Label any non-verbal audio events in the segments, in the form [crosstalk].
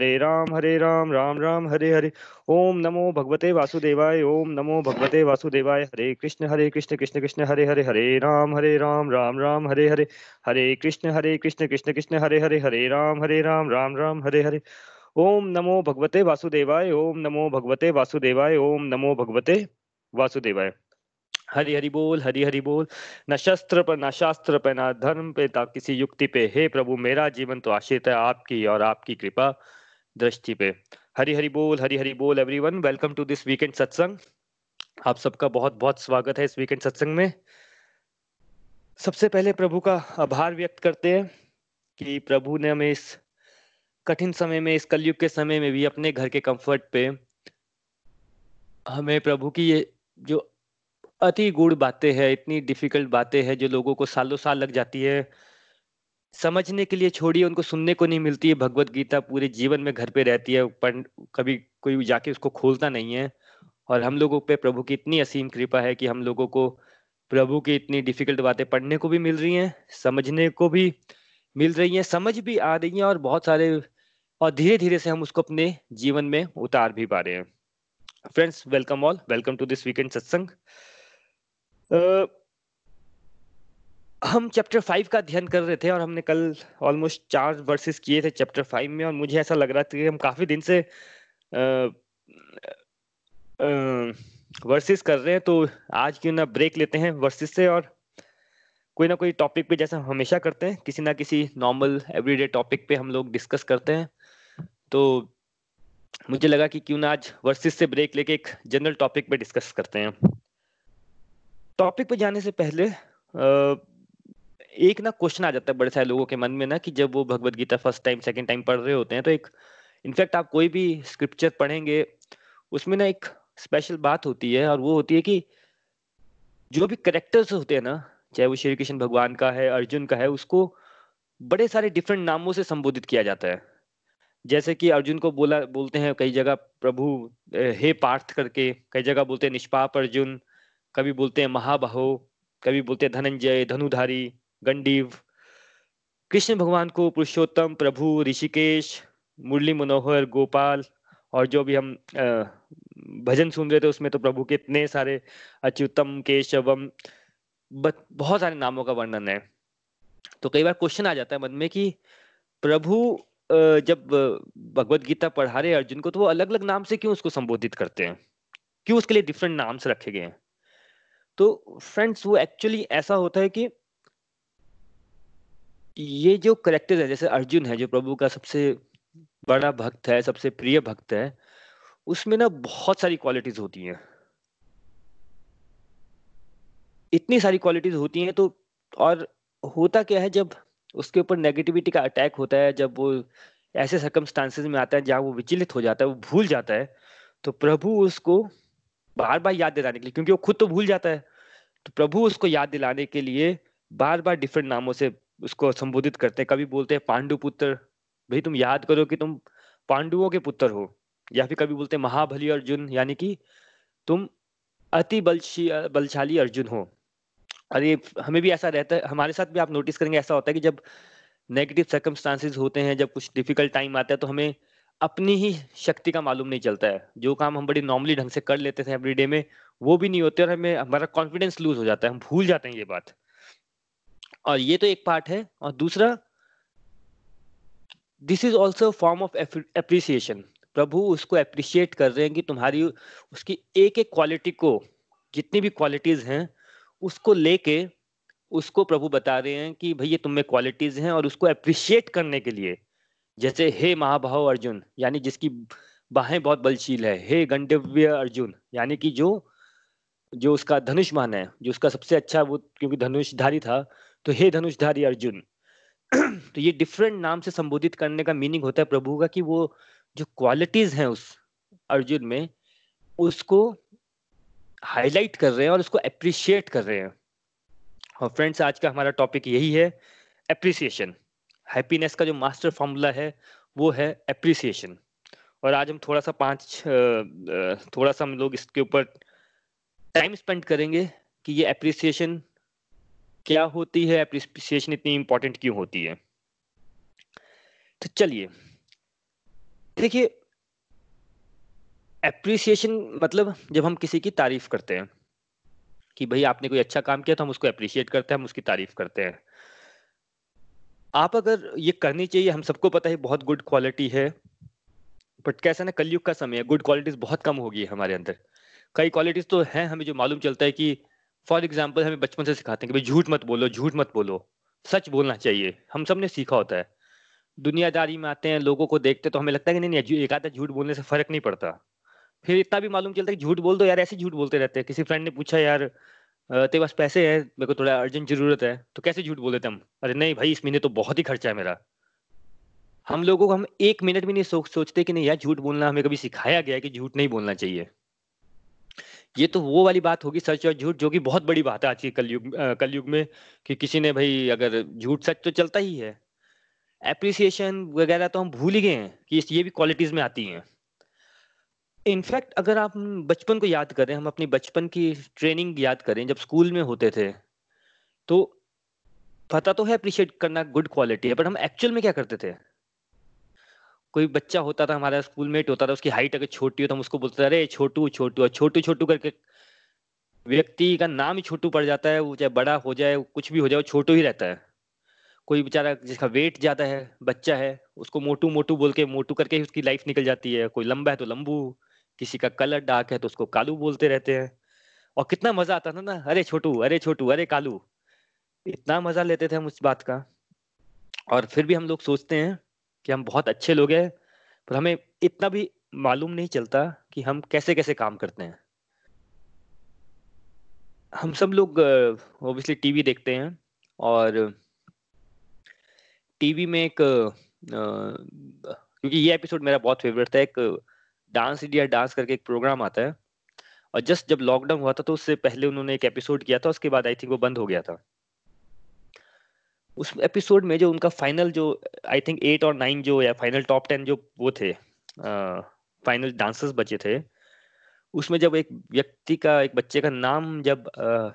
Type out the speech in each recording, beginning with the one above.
हरे राम हरे राम राम राम, हरे हरे। ओम नमो भगवते वासुदेवाय, ओम नमो भगवते वासुदेवाय। हरे कृष्ण हरे कृष्ण कृष्ण कृष्ण, हरे हरे हरे राम हरे राम राम राम, हरे हरे। हरे कृष्ण हरे कृष्ण कृष्ण कृष्ण, हरे हरे हरे राम हरे राम राम राम, हरे हरे। ओम नमो भगवते वासुदेवाय, ओम नमो भगवते वासुदेवाय, ओम नमो भगवते वासुदेवाय। हरि हरि बोल, हरि हरि बोल। न शस्त्र पर न शास्त्र पे, न धर्म पे ता किसी युक्ति पे। हे प्रभु, मेरा जीवन तो आश्रित है आपकी और आपकी कृपा। दृष्टि पे। हरि हरि बोल, हरि हरि बोल everyone welcome to this weekend satsang आप सबका बहुत बहुत स्वागत है इस वीकेंड सत्संग में। सबसे पहले प्रभु का आभार व्यक्त करते हैं कि प्रभु ने हमें इस कठिन समय में, इस कलयुग के समय में भी अपने घर के कंफर्ट पे हमें प्रभु की ये जो अति गुड़ बातें हैं, इतनी डिफ़िकल्ट बातें हैं जो लोगों को सालों साल लग जाती है समझने के लिए छोड़िए, उनको सुनने को नहीं मिलती है। भगवत गीता पूरे जीवन में घर पे रहती है कभी कोई जाके उसको खोलता नहीं है। और हम लोगों पे प्रभु की इतनी असीम कृपा है कि हम लोगों को प्रभु की इतनी डिफ़िकल्ट बातें पढ़ने को भी मिल रही हैं, समझने को भी मिल रही हैं, समझ भी आ रही हैं और बहुत सारे और धीरे धीरे से हम उसको अपने जीवन में उतार भी पा रहे हैं। Friends welcome all welcome to this weekend satsang हम चैप्टर फाइव का अध्ययन कर रहे थे और हमने कल ऑलमोस्ट चार वर्सेस किए थे चैप्टर फाइव में और मुझे ऐसा लग रहा था कि हम काफ़ी दिन से वर्सेस कर रहे हैं तो आज क्यों ना ब्रेक लेते हैं वर्सेस से और कोई ना कोई टॉपिक पे जैसा हम हमेशा करते हैं, किसी ना किसी नॉर्मल एवरीडे टॉपिक पे हम लोग डिस्कस करते हैं। तो मुझे लगा कि क्यों ना आज वर्सेस से ब्रेक लेके एक जनरल टॉपिक पे डिस्कस करते हैं। टॉपिक पे जाने से पहले एक ना क्वेश्चन आ जाता है बड़े सारे लोगों के मन में ना कि जब वो Bhagavad Gita first time second time पढ़ रहे होते हैं तो एक इनफैक्ट आप कोई भी स्क्रिप्चर पढ़ेंगे, उसमें ना एक स्पेशल बात होती है और वो होती है कि जो भी करेक्टर्स होते हैं ना, चाहे वो श्री कृष्ण भगवान का है, अर्जुन का है, उसको बड़े सारे डिफरेंट नामों से संबोधित किया जाता है। जैसे कि अर्जुन को बोला, बोलते हैं कई जगह, प्रभु हे पार्थ करके, कई जगह बोलते हैं, निष्पाप अर्जुन कभी बोलते हैं, महाबाहो कभी बोलते हैं, धनंजय धनुधारी गंडीव। कृष्ण भगवान को पुरुषोत्तम, प्रभु, ऋषिकेश, मुरली मनोहर, गोपाल और जो भी हम भजन सुन रहे थे, उसमें तो प्रभु के इतने सारे अच्युतम, केशवम बहुत सारे नामों का वर्णन है। तो कई बार क्वेश्चन आ जाता है मन में कि प्रभु जब भगवत गीता पढ़ा रहे अर्जुन को तो वो अलग अलग नाम से क्यों उसको संबोधित करते हैं? क्यों उसके लिए डिफरेंट नाम से रखे गए हैं? तो फ्रेंड्स वो एक्चुअली ऐसा होता है कि ये जो करेक्टर है, जैसे अर्जुन है, जो प्रभु का सबसे बड़ा भक्त है, सबसे प्रिय भक्त है, उसमें ना बहुत सारी क्वालिटीज होती हैं। इतनी सारी क्वालिटीज होती हैं तो और होता क्या है, जब उसके ऊपर नेगेटिविटी का अटैक होता है, जब वो ऐसे सर्कमस्टांसेस में आता है, जहाँ वो विचलित हो जाता है, वो भूल जाता है तो प्रभु उसको बार बार याद दिलाने के लिए, क्योंकि वो खुद तो भूल जाता है तो प्रभु उसको याद दिलाने के लिए बार बार डिफरेंट नामों से उसको संबोधित करते हैं। कभी बोलते हैं पांडु पुत्र भाई तुम याद करो कि तुम पांडुओं के पुत्र हो। या फिर कभी बोलते हैं, महाबली अर्जुन यानी कि तुम अति बलशी, बलशाली अर्जुन हो। और ये हमें भी ऐसा रहता है, हमारे साथ भी आप नोटिस करेंगे, ऐसा होता है कि जब नेगेटिव सर्कमस्टांसेस होते हैं, जब कुछ डिफ़िकल्ट टाइम आता है तो हमें अपनी ही शक्ति का मालूम नहीं चलता है। जो काम हम बड़ी नॉर्मली ढंग से कर लेते थे एवरीडे में, वो भी नहीं होते और हमें, हमारा कॉन्फिडेंस लूज हो जाता है, हम भूल जाते हैं ये बात। और ये तो एक पार्ट है। और दूसरा this is also form of appreciation प्रभु उसको अप्रिशिएट कर रहे हैं कि तुम्हारी उसकी एक एक क्वालिटी को, जितनी भी क्वालिटीज हैं, उसको लेके उसको प्रभु बता रहे हैं कि भैया तुम में क्वालिटीज हैं और उसको अप्रिशिएट करने के लिए। जैसे, हे महाभाव अर्जुन, यानी जिसकी बाहें बहुत बलशील है। हे गंडव्य अर्जुन, यानी कि जो जो उसका धनुष मान है, जो उसका सबसे अच्छा वो, क्योंकि धनुषधारी था तो हे धनुषधारी अर्जुन [clears throat] तो ये डिफरेंट नाम से संबोधित करने का मीनिंग होता है प्रभु का कि वो जो क्वालिटीज हैं उस अर्जुन में, उसको हाईलाइट कर रहे हैं और उसको अप्रिशिएट कर रहे हैं। और फ्रेंड्स आज का हमारा टॉपिक यही है अप्रिसिएशन हैप्पीनेस का जो मास्टर फॉर्मूला है, वो है एप्रिसिएशन और आज हम थोड़ा सा पाँच थोड़ा सा हम लोग इसके ऊपर टाइम स्पेंड करेंगे कि ये एप्रिसिएशन क्या होती है अप्रिसिएशन इतनी इंपॉर्टेंट क्यों होती है? तो चलिए, देखिए एप्रिसिएशन मतलब जब हम किसी की तारीफ़ करते हैं, कि भाई आपने कोई अच्छा काम किया तो हम उसको अप्रिशिएट करते हैं, हम उसकी तारीफ़ करते हैं। आप अगर ये करनी चाहिए, हम सबको पता है बहुत गुड क्वालिटी है बट कैसा ना कलयुग का समय है गुड क्वालिटीज बहुत कम होगी हमारे अंदर। कई क्वालिटीज तो हैं हमें जो मालूम चलता है कि फॉर एग्ज़ाम्पल हमें बचपन से सिखाते हैं कि भाई झूठ मत बोलो, झूठ मत बोलो। सच बोलना चाहिए। हम सबने सीखा होता है। दुनियादारी में आते हैं, लोगों को देखते तो हमें लगता है कि नहीं नहीं, एक आधा झूठ बोलने से फ़र्क नहीं पड़ता। फिर इतना भी मालूम चलता है कि झूठ बोल दो यार, ऐसे झूठ बोलते रहते हैं। किसी फ्रेंड ने पूछा, यार तेरे पास पैसे है? मेरे को थोड़ा अर्जेंट ज़रूरत है। तो कैसे झूठ बोल देते हम? अरे नहीं भाई, इस महीने तो बहुत ही खर्चा है मेरा। हम लोगों को हम एक मिनट भी नहीं सोच, सोचते कि नहीं, यार, झूठ बोलना हमें कभी सिखाया गया कि झूठ नहीं बोलना चाहिए। ये तो वो वाली बात होगी, सच और झूठ, जो कि बहुत बड़ी बात है आज के कलयुग कलयुग में, कि किसी ने भाई अगर झूठ सच तो चलता ही है। एप्रिसिएशन वगैरह तो हम भूल ही गए हैं कि ये भी क्वालिटीज में आती हैं। इनफैक्ट अगर आप बचपन को याद करें, हम अपनी बचपन की ट्रेनिंग याद करें, जब स्कूल में होते थे तो पता तो है अप्रिशिएट करना गुड क्वालिटी है बट हम एक्चुअल में क्या करते थे? कोई बच्चा होता था, हमारा स्कूल मेट होता था, उसकी हाइट अगर छोटी हो तो हम उसको बोलते थे, अरे, छोटू छोटू। और छोटू छोटू करके व्यक्ति का नाम ही छोटू पड़ जाता है, वो चाहे बड़ा हो जाए कुछ भी हो जाए, वो छोटू ही रहता है। कोई बेचारा जिसका वेट ज़्यादा है, बच्चा है, उसको मोटू मोटू बोल के, मोटू करके ही उसकी लाइफ निकल जाती है। कोई लंबा है तो लंबू, किसी का कलर डार्क है तो उसको कालू बोलते रहते हैं। और कितना मज़ा आता था ना, अरे, छोटू अरे छोटू, अरे, कालू। इतना मज़ा लेते थे हम उस बात का। और फिर भी हम लोग सोचते हैं कि हम बहुत अच्छे लोग हैं, पर हमें इतना भी मालूम नहीं चलता कि हम कैसे कैसे काम करते हैं। हम सब लोग ओबियसली टीवी देखते हैं और टीवी में एक क्योंकि ये एपिसोड मेरा बहुत फेवरेट था, एक डांस इंडिया डांस करके एक प्रोग्राम आता है। और जस्ट जब लॉकडाउन हुआ था तो उससे पहले उन्होंने एक एपिसोड किया था, उसके बाद आई थिंक वो बंद हो गया था। उस एपिसोड में जो उनका फाइनल जो आई थिंक एट और नाइन जो या फाइनल टॉप टेन जो वो थे फाइनल डांसर्स बचे थे उसमें जब एक व्यक्ति का एक बच्चे का नाम जब आ,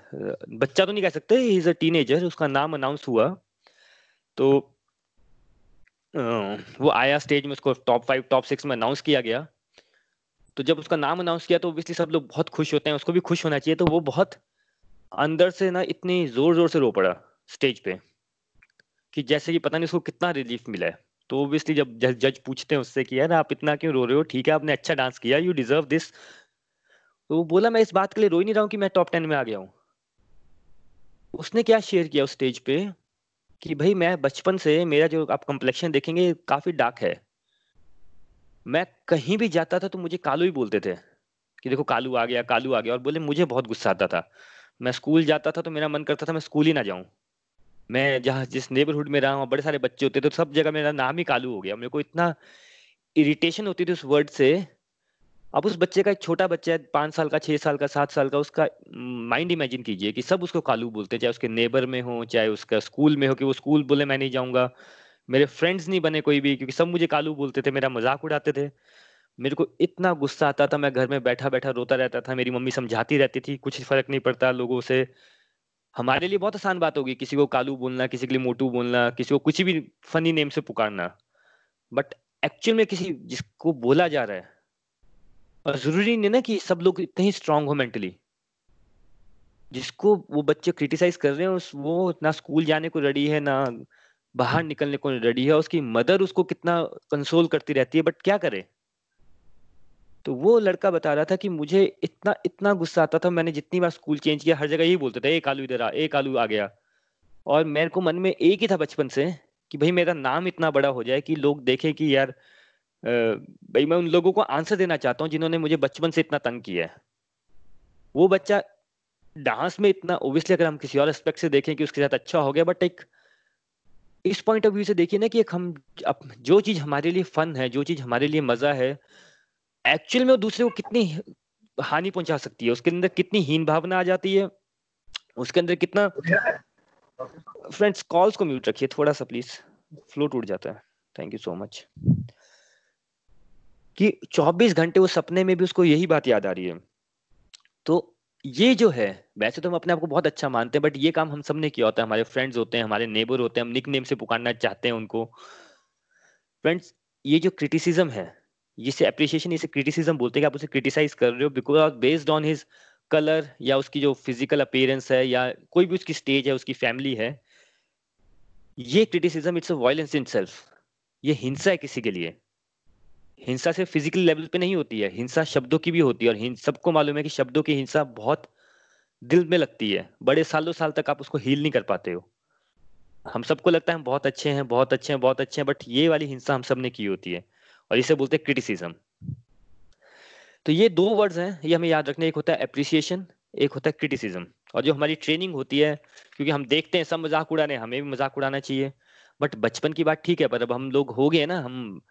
बच्चा तो नहीं कह सकते इज़ अ टीनेजर उसका नाम अनाउंस हुआ तो आ, वो आया स्टेज में उसको टॉप फाइव टॉप सिक्स में अनाउंस किया गया तो जब उसका नाम अनाउंस किया तो ऑब्वियसली सब लोग बहुत खुश होते हैं उसको भी खुश होना चाहिए तो वो बहुत अंदर से ना इतनी ज़ोर ज़ोर से रो पड़ा स्टेज पे। कि जैसे कि पता नहीं उसको कितना रिलीफ मिला है। तो ओबियसली जब जज, पूछते हैं उससे कि यार आप इतना क्यों रो रहे हो? ठीक है आपने अच्छा डांस किया यू डिजर्व दिस तो वो बोला मैं इस बात के लिए रो ही नहीं रहा हूँ कि मैं टॉप टेन में आ गया हूँ। उसने क्या शेयर किया उस स्टेज पे? कि भाई मैं बचपन से मेरा जो आप कम्प्लेक्शन देखेंगे काफ़ी डार्क है। मैं कहीं भी जाता था तो मुझे कालू ही बोलते थे कि देखो कालू आ गया कालू आ गया। और बोले मुझे बहुत गुस्सा आता था। मैं स्कूल जाता था तो मेरा मन करता था मैं स्कूल ही ना जाऊँ। मैं जहाँ जिस नेबरहुड में रहा हूँ, बड़े सारे बच्चे होते थे तो सब जगह मेरा नाम ही कालू हो गया। मेरे को इतना इरिटेशन होती थी उस वर्ड से। अब उस बच्चे का एक छोटा बच्चा है, पाँच साल का, छह साल का, सात साल का, उसका माइंड इमेजिन कीजिए कि सब उसको कालू बोलते हैं, चाहे उसके नेबर में हो, चाहे उसका स्कूल में हो, कि वो स्कूल बोले, मैं नहीं जाऊँगा। मेरे फ्रेंड्स नहीं बने कोई भी, क्योंकि सब मुझे कालू बोलते थे, मेरा मज़ाक उड़ाते थे। मेरे को इतना गुस्सा आता था, मैं घर में बैठा बैठा रोता रहता था, मेरी मम्मी समझाती रहती थी, कुछ फ़र्क नहीं पड़ता लोगों से। हमारे लिए बहुत आसान बात होगी किसी को कालू बोलना, किसी के लिए मोटू बोलना, किसी को कुछ भी फनी नेम से पुकारना। बट एक्चुअल में किसी जिसको बोला जा रहा है, और ज़रूरी नहीं ना कि सब लोग इतने ही स्ट्रांग हो मेंटली जिसको वो बच्चे क्रिटिसाइज कर रहे हैं वो ना स्कूल जाने को रेडी है, ना बाहर निकलने को रेडी है, उसकी मदर उसको कितना कंसोल करती रहती है बट क्या करे? तो वो लड़का बता रहा था कि मुझे इतना इतना गुस्सा आता था, मैंने जितनी बार स्कूल चेंज किया, हर जगह यही बोलते थे, एक आलू इधर आ, एक आलू आ गया। और मेरे को मन में एक ही था बचपन से कि भाई मेरा नाम इतना बड़ा हो जाए कि लोग देखें कि यार भाई मैं उन लोगों को आंसर देना चाहता हूँ जिन्होंने मुझे बचपन से इतना तंग किया है। वो बच्चा डांस में इतना ओबियसली अगर हम किसी और एस्पेक्ट से देखें कि उसके साथ अच्छा हो गया बट एक, इस पॉइंट ऑफ़ व्यू से देखिए ना कि एक हम जो चीज़ हमारे लिए फन है, जो चीज़ हमारे लिए मज़ा है एक्चुअल में वो दूसरे को कितनी हानि पहुँचा सकती है? उसके अंदर कितनी हीन भावना आ जाती है? उसके अंदर कितना फ्रेंड्स कॉल्स को म्यूट रखिए थोड़ा सा प्लीज़ फ्लो टूट जाता है. थैंक यू सो मच कि 24 घंटे वो सपने में भी उसको यही बात याद आ रही है। तो ये जो है, वैसे तो हम अपने आप को बहुत अच्छा मानते हैं बट ये काम हम सबने किया होता है। हमारे फ्रेंड्स होते हैं, हमारे नेबर होते हैं, हम निक नेम से पुकारना चाहते हैं उनको। फ्रेंड्स ये जो क्रिटिसिज्म है जिसे अप्रिशिएशन इसे क्रिटिसिज्म बोलते हैं कि आप उसे क्रिटिसाइज कर रहे हो because based on his colour या उसकी जो फ़िज़िकल अपेयरेंस है या कोई भी उसकी स्टेज है, उसकी फैमिली है, ये criticism it's a violence in self ये हिंसा है किसी के लिए। हिंसा सिर्फ़ फ़िज़िकल लेवल पे नहीं होती है, हिंसा शब्दों की भी होती है और सबको मालूम है कि शब्दों की हिंसा बहुत दिल में लगती है। बड़े सालों साल तक आप उसको हील नहीं कर पाते हो। हम सबको लगता है हम बहुत अच्छे हैं, बहुत अच्छे हैं, बहुत अच्छे हैं बट ये वाली हिंसा हम सबने की होती है। और इसे बोलते हैं क्रिटिसिज्म तो ये दो वर्ड्स हैं, ये हमें याद रखने, एक होता है अप्रिसिएशन एक होता है क्रिटिसिज्म और जो हमारी ट्रेनिंग होती है, क्योंकि हम देखते हैं, सब मज़ाक उड़ाने, हमें भी मज़ाक उड़ाना चाहिए। बट बचपन की बात ठीक है, पर अब हम लोग हो गए ना, हम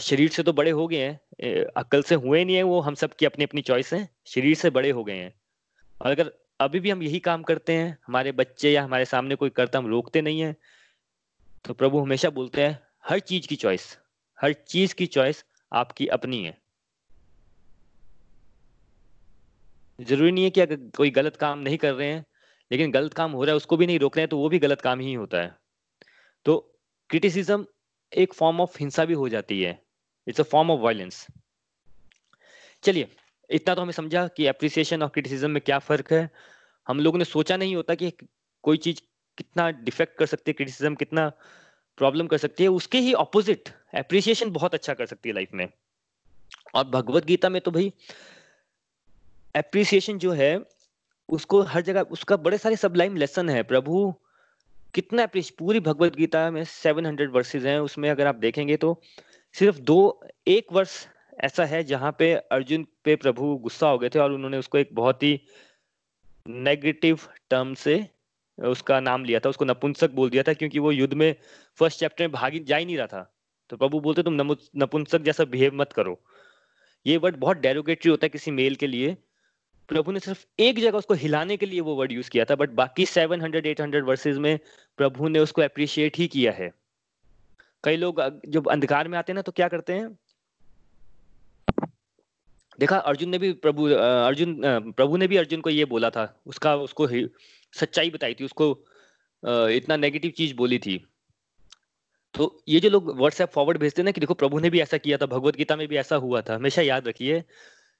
शरीर से तो बड़े हो गए हैं। अक्ल से हुए नहीं है वो, हम सब की अपनी अपनी चॉइस है, शरीर से बड़े हो गए हैं। और अगर अभी भी हम यही काम करते हैं, हमारे बच्चे या हमारे सामने कोई करता, हम रोकते नहीं है तो प्रभु हमेशा बोलते हैं, हर चीज़ की चॉइस हर चीज़ की चॉइस आपकी अपनी है। ज़रूरी नहीं है कि अगर कोई गलत काम नहीं कर रहे हैं, लेकिन गलत काम हो रहा है, उसको भी नहीं रोक रहे हैं तो वो भी गलत काम ही होता है। तो क्रिटिसिज्म एक फॉर्म ऑफ़ हिंसा भी हो जाती है। It's a form of violence चलिए, इतना तो हमें समझा कि अप्रिसिएशन और क्रिटिसिज्म में क्या फ़र्क है। हम लोगों ने सोचा नहीं होता कि कोई चीज़ कितना डिफेक्ट कर सकती है क्रिटिसिज्म कितना प्रॉब्लम कर सकती है। उसके ही ऑपोजिट अप्रिसिएशन बहुत अच्छा कर सकती है लाइफ में। और भगवत गीता में तो भाई अप्रिसिएशन जो है, उसको हर जगह, उसका बड़े सारे सबलाइम लेसन है। प्रभु, कितना पूरी भगवत गीता में 700 वर्सेज हैं। उसमें अगर आप देखेंगे तो सिर्फ़ दो, एक वर्ष ऐसा है जहाँ पे अर्जुन पे प्रभु गुस्सा हो गए थे और उन्होंने उसको एक बहुत ही नेगेटिव टर्म से उसका नाम लिया था, उसको नपुंसक बोल दिया था क्योंकि वो युद्ध में फ़र्स्ट चैप्टर में भागी, जा ही नहीं रहा था। तो प्रभु बोलते, तुम नपुंसक जैसा बिहेव मत करो। ये वर्ड बहुत डेरोगेटरी होता है किसी मेल के लिए। प्रभु ने सिर्फ़ एक जगह उसको हिलाने के लिए वो वर्ड यूज़ किया था बट बाकी 700 800 वर्सेस में प्रभु ने उसको अप्रिशिएट ही किया है। कई लोग जब अंधकार में आते हैं ना तो क्या करते हैं? देखा, अर्जुन ने भी प्रभु अर्जुन प्रभु ने भी अर्जुन को ये बोला था, उसका, उसको सच्चाई बताई थी, उसको इतना नेगेटिव चीज़ बोली थी। तो ये जो लोग व्हाट्सएप फॉरवर्ड भेजते हैं ना कि देखो, प्रभु ने भी ऐसा किया था, भगवत गीता में भी ऐसा हुआ था, हमेशा याद रखिए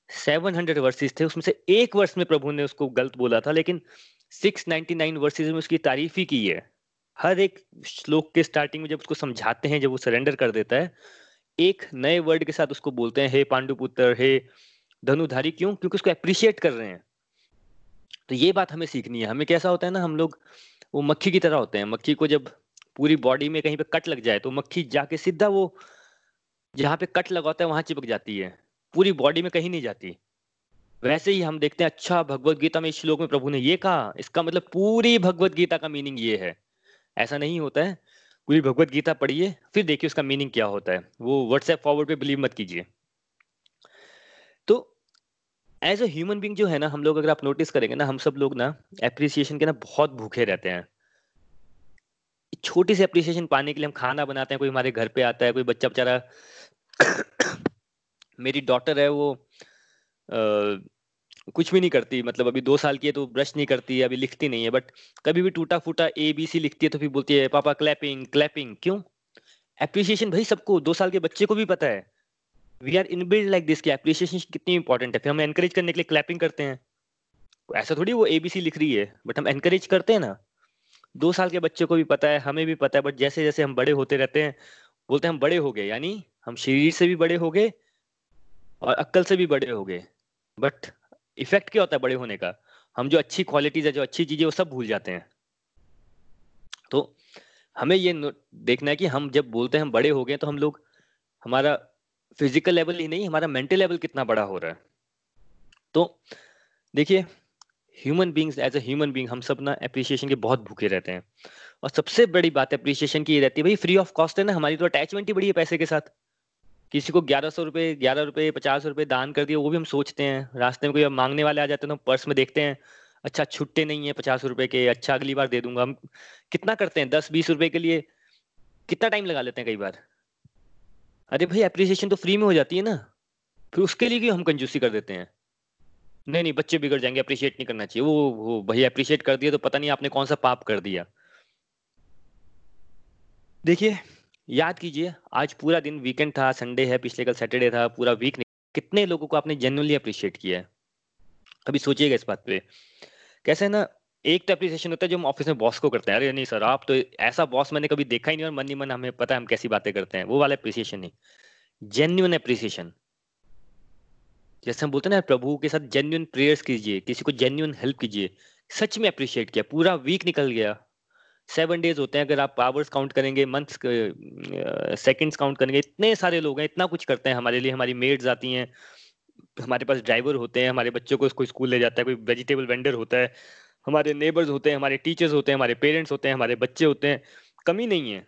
सेवन हंड्रेड वर्सेज थे, उसमें से एक वर्ष में प्रभु ने उसको गलत बोला था, लेकिन सिक्स नाइनटी नाइन वर्सेज में उसकी तारीफ़ ही की है। हर एक श्लोक के स्टार्टिंग में जब उसको समझाते हैं, जब वो सरेंडर कर देता है, एक नए वर्ड के साथ उसको बोलते हैं, हे पांडुपुत्र, हे धनुधारी, क्यों? क्योंकि उसको अप्रिशिएट कर रहे हैं। तो ये बात हमें सीखनी है। हमें कैसा होता है ना, हम लोग, वो मक्खी की तरह होते हैं। मक्खी को जब पूरी बॉडी में कहीं पे कट लग जाए तो मक्खी जाके सीधा वो जहाँ पे कट लगा होता है, वहाँ चिपक जाती है। पूरी बॉडी में कहीं नहीं जाती। वैसे ही हम देखते हैं अच्छा भगवत गीता में इस श्लोक में प्रभु ने ये कहा। इसका मतलब पूरी भगवत गीता का मीनिंग ये है। ऐसा नहीं होता है। पूरी भगवत गीता पढ़िए, फिर देखिए उसका मीनिंग क्या होता है। वो व्हाट्सएप फॉरवर्ड पे बिलीव मत कीजिए। तो एज अ ह्यूमन बींग जो है ना हम लोग अगर आप नोटिस करेंगे ना हम सब लोग ना एप्रिसिएशन के ना बहुत भूखे रहते हैं। छोटी सी अप्रिसिएशन पाने के लिए हम खाना बनाते हैं कोई हमारे घर पे आता है कोई बच्चा बेचारा [coughs] मेरी डॉटर है वो आ, कुछ भी नहीं करती मतलब अभी दो साल की है तो ब्रश नहीं करती है अभी लिखती नहीं है बट कभी भी टूटा फूटा ए बी सी लिखती है तो फिर बोलती है पापा क्लैपिंग क्लैपिंग क्यों? एप्रिसिएशन भाई सबको दो साल के बच्चे को भी पता है। We are inbuilt like this की एप्रिसिएशन कितनी इंपॉर्टेंट है। फिर हम एनकरेज करने के लिए क्लैपिंग करते हैं। ऐसा थोड़ी वो एबीसी लिख रही है बट हम एनकरेज करते हैं ना। दो साल के बच्चे को भी पता है, हमें भी पता है बट जैसे जैसे हम बड़े होते रहते हैं, बोलते हैं हम बड़े हो गए, यानी हम शरीर से भी बड़े हो गए और अक्ल से भी बड़े हो गए। बट इफ़ेक्ट क्या होता है बड़े होने का? हम जो अच्छी क्वालिटीज है, जो अच्छी चीज़ें, वो सब भूल जाते हैं। तो हमें ये देखना है कि हम जब बोलते हैं हम बड़े हो गए तो हम लोग, हमारा फ़िज़िकल लेवल ही नहीं, हमारा मेंटल लेवल कितना बड़ा हो रहा है। तो देखिए human beings as a human being हम सब ना अप्रिसिएशन के बहुत भूखे रहते हैं। और सबसे बड़ी बात अप्रिसिएशन की ये रहती है, भाई फ्री ऑफ़ कॉस्ट है ना, हमारी तो अटैचमेंट ही बड़ी है पैसे के साथ। किसी को ग्यारह सौ रुपए, ग्यारह रुपए, पचास रुपए दान कर दिए, वो भी हम सोचते हैं। रास्ते में कोई मांगने वाले आ जाते हैं तो पर्स में देखते हैं अच्छा छुट्टे नहीं है पचास रुपए के अच्छा अगली बार दे दूँगा। हम कितना करते हैं? दस बीस रुपए के लिए कितना टाइम लगा लेते हैं कई बार? अरे भाई अप्रिसिएशन तो फ्री में हो जाती है ना। फिर उसके लिए भी हम कंजूसी कर देते हैं। नहीं नहीं, बच्चे बिगड़ जाएँगे अप्रिशिएट नहीं करना चाहिए। वो वो भाई अप्रिशिएट कर दिया तो पता नहीं आपने कौन सा पाप कर दिया। देखिए, याद कीजिए, आज पूरा दिन वीकेंड था संडे है, पिछले कल सैटरडे था, पूरा वीक कितने लोगों को आपने जेन्युइनली अप्रिशिएट किया है? अभी सोचिएगा इस बात पे। कैसे है ना एक तो अप्रिसिएशन होता है जो हम ऑफ़िस में बॉस को करते हैं। अरे नहीं सर आप तो ऐसा बॉस मैंने कभी देखा ही नहीं और मन ही मन हमें पता है हम कैसी बातें करते हैं। वो वाला अप्रिसिएशन नहीं। जेन्यून अप्रिसिएशन जैसे हम बोलते हैं ना, प्रभु के साथ जेन्यून प्रेयर्स कीजिए, किसी को जेन्यून हेल्प कीजिए। सच में अप्रिशिएट किया, पूरा वीक निकल गया। सेवन डेज़ होते हैं, अगर आप आवर्स काउंट करेंगे मंथ्स सेकंड्स काउंट करेंगे, इतने सारे लोग हैं, इतना कुछ करते हैं हमारे लिए। हमारी मेड्स आती हैं, हमारे पास ड्राइवर होते हैं, हमारे बच्चों को कोई स्कूल ले जाता है, कोई वेजिटेबल वेंडर होता है। हमारे नेबर्स होते हैं, हमारे टीचर्स होते हैं, हमारे पेरेंट्स होते हैं, हमारे बच्चे होते हैं, कमी नहीं है।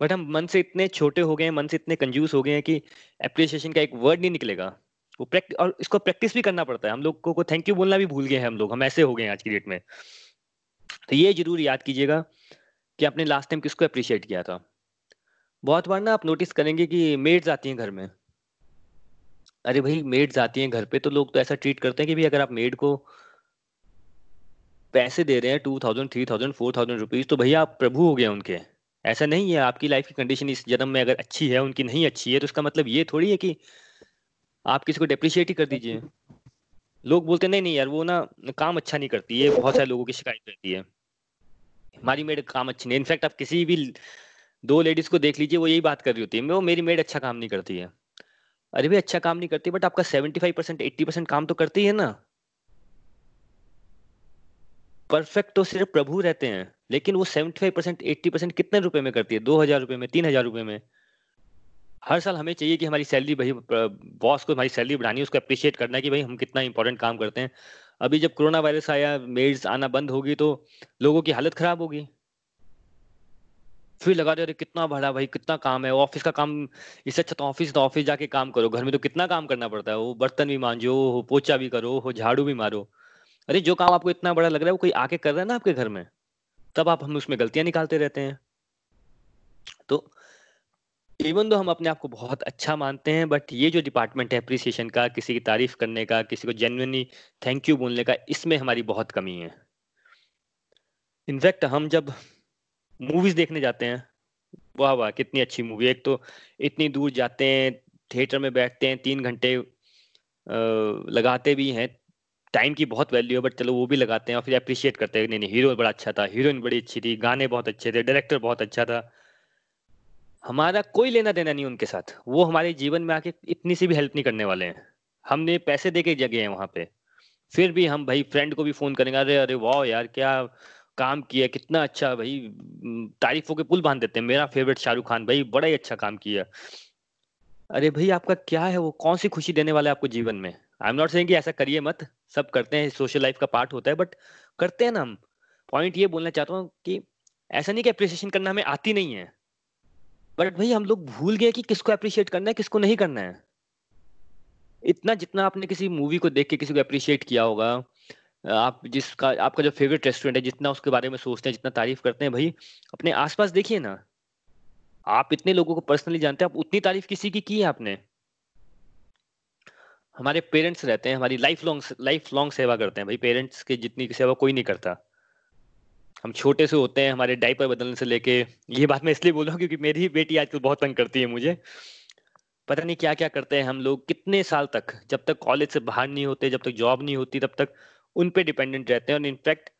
बट हम मन से इतने छोटे हो गए हैं, मन से इतने कंजूस हो गए हैं कि अप्रिसिएशन का एक वर्ड नहीं निकलेगा। वो प्रैक्टिस और इसको प्रैक्टिस भी करना पड़ता है। हम लोग को थैंक यू बोलना भी भूल गए हैं हम लोग। हम ऐसे हो गए हैं आज की डेट में। तो ये ज़रूर याद कीजिएगा कि आपने लास्ट टाइम किसको अप्रिशिएट किया था। बहुत बार ना आप नोटिस करेंगे कि मेड्स आती हैं घर में। अरे भाई मेड्स आती हैं घर पे तो लोग तो ऐसा ट्रीट करते हैं कि भाई अगर आप मेड को पैसे दे रहे हैं two thousand three thousand four thousand rupees तो भैया आप प्रभु हो गए उनके। ऐसा नहीं है, आपकी लाइफ की कंडीशन इस जन्म में अगर अच्छी है, उनकी नहीं अच्छी है तो उसका मतलब ये थोड़ी है कि आप किसी को डेप्रिशिएट ही कर दीजिए। लोग बोलते नहीं नहीं यार, वो ना काम अच्छा नहीं करती ये बहुत सारे लोगों की शिकायत रहती है। हमारी मेड काम अच्छी नहीं इनफैक्ट आप किसी भी दो लेडीज़ को देख लीजिए, वो यही बात कर रही होती है, वो मेरी मेड अच्छा काम नहीं करती है। अरे भाई अच्छा काम नहीं करती बट आपका seventy five percent eighty percent काम तो करती है ना। परफेक्ट तो सिर्फ़ प्रभु रहते हैं, लेकिन वो seventy five percent eighty percent कितने रुपए में करती है? दो हज़ार रुपए में, तीन हज़ार रुपए में। हर साल हमें चाहिए कि हमारी सैलरी भाई बॉस को हमारी सैलरी बढ़ानी है, उसको अप्रिशिएट करना है कि भाई हम कितना इंपॉर्टेंट काम करते हैं। अभी जब कोरोना वायरस आया मेड्स आना बंद होगी तो लोगों की हालत खराब होगी। फिर लगा दे कितना बड़ा भाई, कितना काम है ऑफ़िस का काम, इससे अच्छा तो ऑफ़िस तो ऑफ़िस जाके काम करो। घर में तो कितना काम करना पड़ता है? वो बर्तन भी मांझो हो पोचा भी करो हो झाड़ू भी मारो। अरे, जो काम आपको इतना बड़ा लग रहा है, वो कोई आके कर रहा है ना आपके घर में? तब आप हम उसमें गलतियाँ निकालते रहते हैं। तो इवन दो हम अपने आप को बहुत अच्छा मानते हैं बट ये जो डिपार्टमेंट है अप्रिसिएशन का, किसी की तारीफ़ करने का, किसी को जेन्युइनली थैंक यू बोलने का, इसमें हमारी बहुत कमी है। इनफैक्ट हम जब मूवीज़ देखने जाते हैं, वाह वाह, कितनी अच्छी मूवी एक तो इतनी दूर जाते हैं थिएटर में बैठते हैं, तीन घंटे लगाते भी हैं टाइम की बहुत वैल्यू है बट चलो वो भी लगाते हैं और फिर अप्रिशिएट करते हैं नहीं नहीं हीरो बड़ा अच्छा था हीरोइन बड़ी अच्छी थी, गाने बहुत अच्छे थे डायरेक्टर बहुत अच्छा था। हमारा कोई लेना देना नहीं उनके साथ, वो हमारे जीवन में आके इतनी सी भी हेल्प नहीं करने वाले हैं। हमने पैसे दे के जगह है वहाँ पे, फिर भी हम भाई फ्रेंड को भी फ़ोन करेंगे, अरे अरे, वाह यार, क्या काम किया, कितना अच्छा भाई तारीफों के पुल बाँध देते हैं, मेरा फेवरेट शाहरुख खान भाई बड़ा ही अच्छा काम किया। अरे भाई आपका क्या है, वो कौन सी खुशी देने वाला है आपको जीवन में? आई एम नॉट सेइंग कि ऐसा करिए मत, सब करते हैं सोशल लाइफ का पार्ट होता है बट करते हैं ना हम। पॉइंट ये बोलना चाहता हूँ कि ऐसा नहीं कि अप्रिसिएशन करना हमें आती नहीं है। बट भाई हम लोग भूल गए कि किसको अप्रिशिएट करना है, किसको नहीं करना है। इतना जितना आपने किसी मूवी को देख के किसी को अप्रिशिएट किया होगा, आप जिसका, आपका जो फेवरेट रेस्टोरेंट है, जितना उसके बारे में सोचते हैं, जितना तारीफ़ करते हैं, भाई अपने आसपास देखिए ना। आप इतने लोगों को पर्सनली जानते हैं, आप उतनी तारीफ़ किसी की की है आपने? हमारे पेरेंट्स रहते हैं, हमारी लाइफ लॉन्ग लाइफ लॉन्ग सेवा करते हैं भाई। पेरेंट्स की जितनी की सेवा कोई नहीं करता। हम छोटे से होते हैं, हमारे डाइपर बदलने से लेके, ये बात मैं इसलिए बोल रहा हूँ क्योंकि मेरी ही बेटी आजकल बहुत तंग करती है मुझे। पता नहीं क्या क्या करते हैं हम लोग, कितने साल तक, जब तक कॉलेज से बाहर नहीं होते, जब तक जॉब नहीं होती, तब तक उन पे डिपेंडेंट रहते हैं। और इनफैक्ट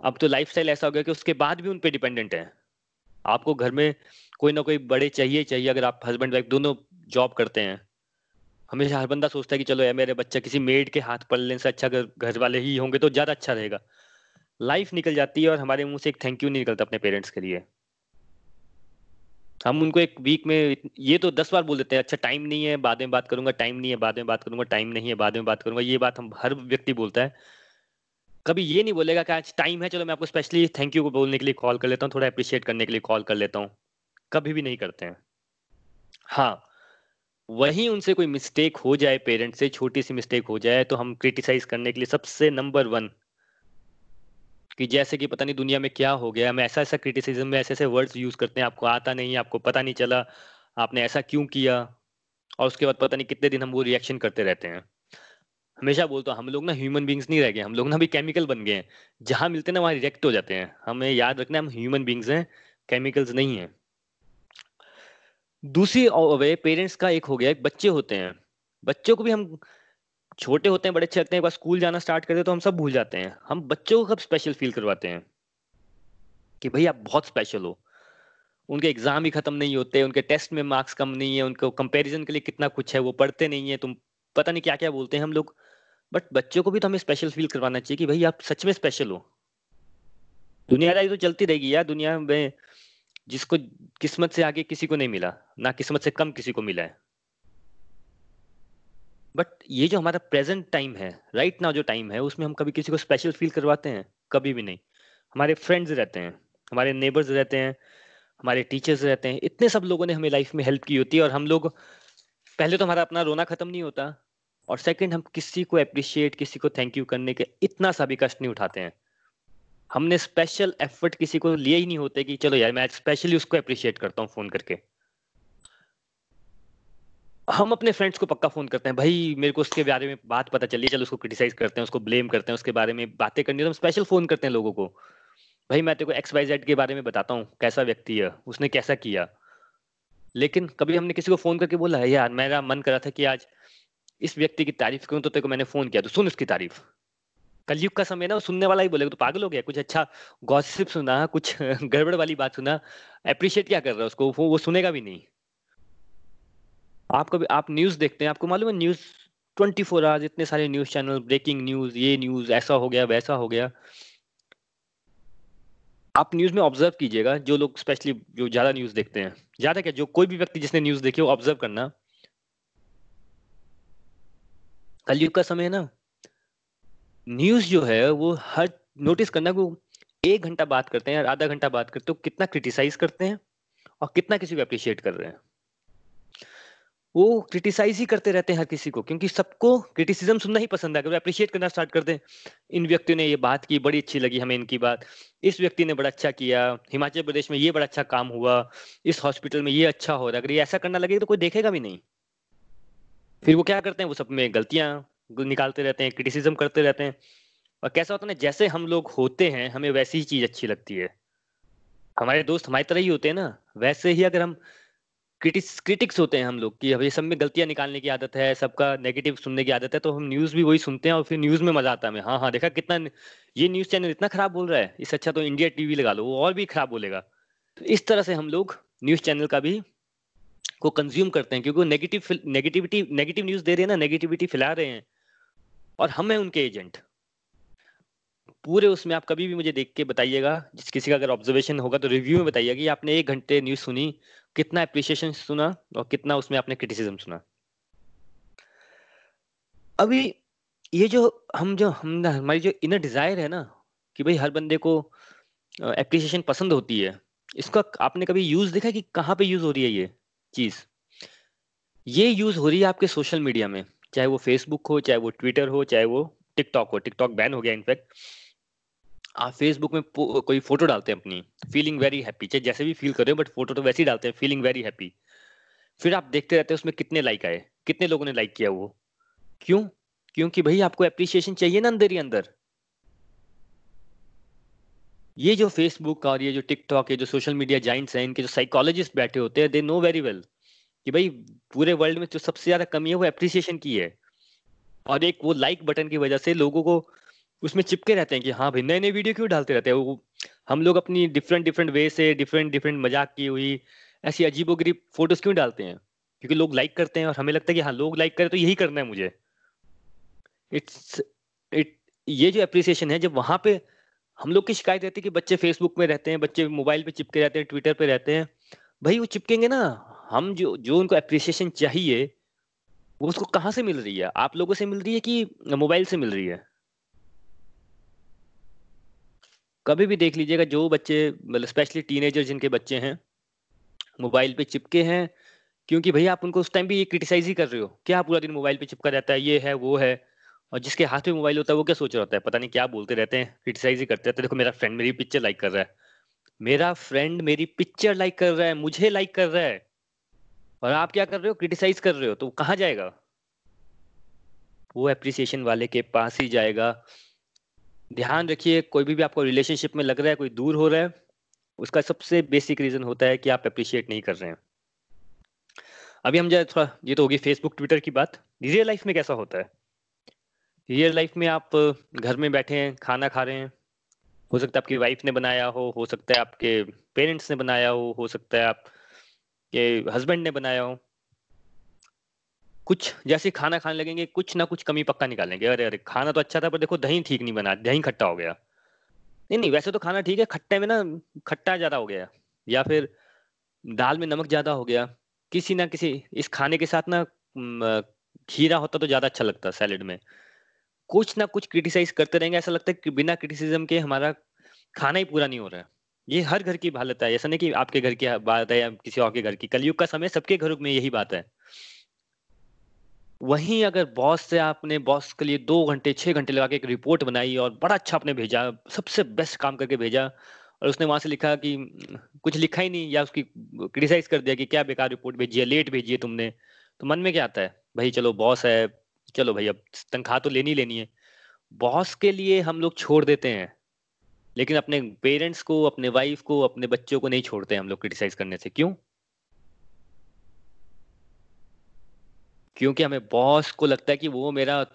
अब तो लाइफ ऐसा हो गया कि उसके बाद भी उन पे डिपेंडेंट है। आपको घर में कोई ना कोई बड़े चाहिए चाहिए, अगर आप हस्बैंड वाइफ दोनों जॉब करते हैं। हमेशा हर बंदा सोचता है कि चलो यार, मेरे बच्चा किसी मेड के हाथ पढ़ने से अच्छा घर वाले ही होंगे तो ज़्यादा अच्छा रहेगा। लाइफ निकल जाती है और हमारे मुँह से एक थैंक यू नहीं निकलता अपने पेरेंट्स के लिए। हम उनको एक वीक में ये तो दस बार बोल देते हैं अच्छा टाइम नहीं है, बाद में बात करूँगा टाइम नहीं है, बाद में बात करूँगा टाइम नहीं है, बाद में बात करूँगा। ये बात हम हर व्यक्ति बोलता है। कभी ये नहीं बोलेगा कि आज टाइम है, चलो मैं आपको स्पेशली थैंक यू को बोलने के लिए कॉल कर लेता हूँ, थोड़ा अप्रिशिएट करने के लिए कॉल कर लेता हूँ। कभी भी नहीं करते हैं। हाँ वहीं उनसे कोई मिस्टेक हो जाए पेरेंट्स से छोटी सी मिस्टेक हो जाए तो हम क्रिटिसाइज करने के लिए सबसे नंबर वन कि जैसे कि पता नहीं दुनिया में क्या हो गया हम ऐसा ऐसा क्रिटिसिज्म में ऐसे ऐसे वर्ड्स यूज़ करते हैं, आपको आता नहीं, आपको पता नहीं चला, आपने ऐसा क्यों किया? और उसके बाद पता नहीं कितने दिन हम वो रिएक्शन करते रहते हैं। हमेशा बोलता हूँ, हम लोग ना ह्यूमन बींग्स नहीं रह गए, हम लोग ना भी केमिकल बन गए हैं। जहाँ मिलते हैं ना, वहाँ रिएक्ट हो जाते हैं। हमें याद रखना हम ह्यूमन बींग्स हैं केमिकल्स नहीं है। दूसरी वे पेरेंट्स का एक हो गया, एक बच्चे होते हैं। बच्चों को भी हम छोटे होते हैं, बड़े अच्छे लगते हैं बस स्कूल जाना स्टार्ट करते हैं तो हम सब भूल जाते हैं। हम बच्चों को कब स्पेशल फील करवाते हैं? कि भाई आप बहुत स्पेशल हो। उनके एग्ज़ाम ही खत्म नहीं होते, उनके टेस्ट में मार्क्स कम नहीं है, उनको कंपैरिजन के लिए कितना कुछ है, वो पढ़ते नहीं है, तुम पता नहीं क्या क्या बोलते हैं हम लोग। बट बच्चों को भी तो हमें स्पेशल फील करवाना चाहिए कि भाई आप सच में स्पेशल हो। दुनियादारी तो चलती रहेगी यार, दुनिया में जिसको किस्मत से आगे किसी को नहीं मिला, ना किस्मत से कम किसी को मिला है। बट ये जो हमारा प्रेजेंट टाइम है राइट right नाउ जो टाइम है, उसमें हम कभी किसी को स्पेशल फील करवाते हैं? कभी भी नहीं। हमारे फ्रेंड्स रहते हैं, हमारे नेबर्स रहते हैं, हमारे टीचर्स रहते हैं, इतने सब लोगों ने हमें लाइफ में हेल्प की होती है और हम लोग, पहले तो हमारा अपना रोना खत्म नहीं होता, और सेकंड हम किसी को अप्रिशिएट किसी को थैंक यू करने के इतना सा भी कष्ट नहीं उठाते हैं। हमने स्पेशल एफर्ट किसी को लिए ही नहीं होते कि चलो यार, मैं स्पेशली उसको अप्रिशिएट करता हूँ फ़ोन करके। हम अपने फ्रेंड्स को पक्का फ़ोन करते हैं, भाई, मेरे को उसके बारे में बात पता चली, चलो उसको क्रिटिसाइज करते हैं, उसको ब्लेम करते हैं, उसके बारे में बातें करनी है। तो हम स्पेशल फ़ोन करते हैं लोगों को। भाई, मैं तेरे को एक्स वाई जेड के बारे में बताता हूँ, कैसा व्यक्ति है, उसने कैसा किया। लेकिन कभी हमने किसी को फ़ोन करके बोला है यार, मेरा मन करा था कि आज इस व्यक्ति की तारीफ़ करूँ तो तेरे को मैंने फ़ोन किया तो सुन उसकी तारीफ़। कलयुग का समय ना सुनने वाला ही बोलेगा तो पागल हो गया कुछ अच्छा गॉसिप सुना कुछ [laughs] गड़बड़ वाली बात सुना अप्रिशिएट क्या कर रहा है उसको? वो, वो सुनेगा भी नहीं। आप कभी आप न्यूज़ देखते हैं आपको मालूम है न्यूज़ ट्वेंटी फोर आवर्स इतने सारे न्यूज़ चैनल ब्रेकिंग न्यूज़ ये न्यूज़ ऐसा हो गया वैसा हो गया। आप न्यूज़ में ऑब्ज़र्व कीजिएगा जो लोग स्पेशली जो ज़्यादा न्यूज़ देखते हैं। ज़्यादा क्या जो कोई भी व्यक्ति जिसने न्यूज़ देखी वो ऑब्ज़र्व करना। कलयुग का समय है ना न्यूज़ जो है, वो हर नोटिस करना वो एक घंटा बात करते हैं आधा घंटा बात करते हो कितना क्रिटिसाइज करते हैं और कितना किसी को अप्रिशिएट कर रहे हैं। वो क्रिटिसाइज ही करते रहते हैं हर किसी को, क्योंकि सबको क्रिटिसिज्म सुनना ही पसंद है। अप्रिशिएट करना स्टार्ट कर दें, इन व्यक्तियों ने ये बात की, बड़ी अच्छी लगी हमें इनकी बात। इस व्यक्ति ने बड़ा अच्छा किया, हिमाचल प्रदेश में ये बड़ा अच्छा काम हुआ, इस हॉस्पिटल में ये अच्छा हो रहा है। अगर ये ऐसा करना लगे तो कोई देखेगा भी नहीं। फिर वो क्या करते हैं? वो सब में गलतियाँ निकालते रहते हैं क्रिटिसिज्म करते रहते हैं। और कैसा होता है ना, जैसे हम लोग होते हैं, हमें वैसी ही चीज़ अच्छी लगती है। हमारे दोस्त हमारी तरह ही होते हैं ना, वैसे ही अगर हम क्रिटिक्स क्रिटिक्स होते हैं हम लोग कि अभी सब में गलतियाँ निकालने की आदत है, सबका नेगेटिव सुनने की आदत है तो हम न्यूज़ भी वही सुनते हैं और फिर न्यूज़ में मज़ा आता है हाँ हाँ देखा कितना ये न्यूज़ चैनल इतना खराब बोल रहा है, इससे अच्छा तो इंडिया टीवी लगा लो, वो और भी खराब बोलेगा। तो इस तरह से हम लोग न्यूज़ चैनल का भी को कंज्यूम करते हैं, क्योंकि नेगेटिव नेगेटिविटी नेगेटिव न्यूज़ दे रहे हैं ना नेगेटिविटी फैला रहे हैं। और हम हैं उनके एजेंट। पूरे उसमें आप कभी भी मुझे देख के बताइएगा, जिस किसी का अगर ऑब्जर्वेशन होगा तो रिव्यू में बताइएगा कि आपने एक घंटे न्यूज़ सुनी, कितना अप्रिशिएशन सुना और कितना उसमें आपने क्रिटिसिज्म सुना। अभी ये जो हम जो, हम हमारी जो इनर डिज़ायर है ना, कि भाई हर बंदे को एप्रिसिएशन पसंद होती है, इसका आपने कभी यूज़ देखा कि कहाँ पे यूज़ हो रही है ये चीज़? ये यूज़ हो रही है आपके सोशल मीडिया में। चाहे वो फेसबुक हो, चाहे वो ट्विटर हो, चाहे वो टिकटॉक हो टिकटॉक बैन हो गया इनफैक्ट आप फेसबुक में कोई फ़ोटो डालते हैं अपनी फीलिंग वेरी हैप्पी चाहे जैसे भी फील कर रहे हो बट फ़ोटो तो वैसे ही डालते हैं फीलिंग वेरी हैप्पी फिर आप देखते रहते हैं उसमें कितने लाइक आए, कितने लोगों ने लाइक किया वो? क्यों? क्योंकि भाई आपको अप्रिसिएशन चाहिए ना अंदर ही अंदर. ये जो फेसबुक और ये जो टिकटॉक ये जो सोशल मीडिया जाइंट्स हैं, इनके जो साइकोलॉजिस्ट बैठे होते हैं दे नो वेरी वेल कि भाई पूरे वर्ल्ड में जो सबसे ज़्यादा कमी है वो अप्रिसिएशन की है। और एक वो लाइक बटन की वजह से लोगों को उसमें चिपके रहते हैं कि हाँ भाई नए नए वीडियो क्यों डालते रहते हैं? वो हम लोग अपनी डिफरेंट डिफरेंट वे से डिफरेंट डिफरेंट मज़ाक की हुई, ऐसी अजीबोगरीब फ़ोटोज़ क्यों डालते हैं? क्योंकि लोग लाइक करते हैं और हमें लगता है कि हाँ लोग लाइक करें तो यही करना है मुझे। इट्स इट ये जो अप्रिसिएशन है, जब वहाँ पे हम लोग की शिकायत रहती है कि बच्चे फेसबुक में रहते हैं, बच्चे मोबाइल पे चिपके रहते हैं ट्विटर पे रहते हैं, भाई वो चिपकेंगे ना। हम जो जो उनको अप्रिसिएशन चाहिए, वो उसको कहाँ से मिल रही है? आप लोगों से मिल रही है कि मोबाइल से मिल रही है? कभी भी देख लीजिएगा, जो बच्चे मतलब स्पेशली टीनेजर जिनके बच्चे हैं मोबाइल पे चिपके हैं, क्योंकि भैया आप उनको उस टाइम भी ये क्रिटिसाइज ही कर रहे हो। क्या पूरा दिन मोबाइल पे चिपका रहता है? ये है, वो है। और जिसके हाथ में मोबाइल होता है, वो क्या सोच रहा होता है? पता नहीं क्या बोलते रहते हैं क्रिटिसाइज ही करते रहते हैं। देखो, मेरा फ्रेंड मेरी पिक्चर लाइक कर रहा है। मेरा फ्रेंड मेरी पिक्चर लाइक कर रहा है, मुझे लाइक कर रहा है। और आप क्या कर रहे हो? क्रिटिसाइज कर रहे हो तो कहाँ जाएगा? वो एप्रिसिएशन वाले के पास ही जाएगा। ध्यान रखिए कोई भी, भी आपको रिलेशनशिप में लग रहा है कोई दूर हो रहा है उसका सबसे बेसिक रीजन होता है कि आप अप्रिशिएट नहीं कर रहे हैं। अभी हम जाए थोड़ा ये तो होगी फेसबुक ट्विटर की बात। रियल लाइफ में कैसा होता है? रियल लाइफ में आप घर में बैठे हैं खाना खा रहे हैं हो सकता है आपकी वाइफ ने बनाया हो हो सकता है आपके पेरेंट्स ने बनाया हो हो सकता है आपके हस्बैंड ने बनाया हो। कुछ जैसे खाना खाने लगेंगे, कुछ ना कुछ कमी पक्का निकालेंगे। अरे अरे, खाना तो अच्छा था, पर देखो दही ठीक नहीं बना, दही खट्टा हो गया। नहीं नहीं, वैसे तो खाना ठीक है, खट्टे में ना, खट्टा ज़्यादा हो गया। या फिर दाल में नमक ज़्यादा हो गया। किसी ना किसी, इस खाने के साथ ना खीरा होता तो ज़्यादा अच्छा लगता सैलेड में। कुछ ना कुछ क्रिटिसाइज करते रहेंगे, ऐसा लगता है कि बिना क्रिटिसिज्म के हमारा खाना ही पूरा नहीं हो रहा है। ये हर घर की हालत है। ऐसा नहीं कि आपके घर की बात है या किसी और के घर की। कलयुग का समय सबके घरों में यही बात है। वहीं अगर बॉस से आपने, बॉस के लिए दो घंटे, छह घंटे लगा के एक रिपोर्ट बनाई और बड़ा अच्छा आपने भेजा, सबसे बेस्ट काम करके भेजा और उसने वहाँ से लिखा कि, कुछ लिखा ही नहीं या उसकी क्रिटिसाइज कर दिया कि क्या बेकार रिपोर्ट भेजी है, लेट भेजी है तुमने। तो मन में क्या आता है? भाई चलो बॉस है, चलो भाई अब तनख्वाह तो लेनी लेनी है। बॉस के लिए हम लोग छोड़ देते हैं। लेकिन अपने पेरेंट्स को, अपने वाइफ को, अपने बच्चों को नहीं छोड़ते हम लोग क्रिटिसाइज करने से। क्यों? क्योंकि हमें बॉस को लगता है कि वो मेरा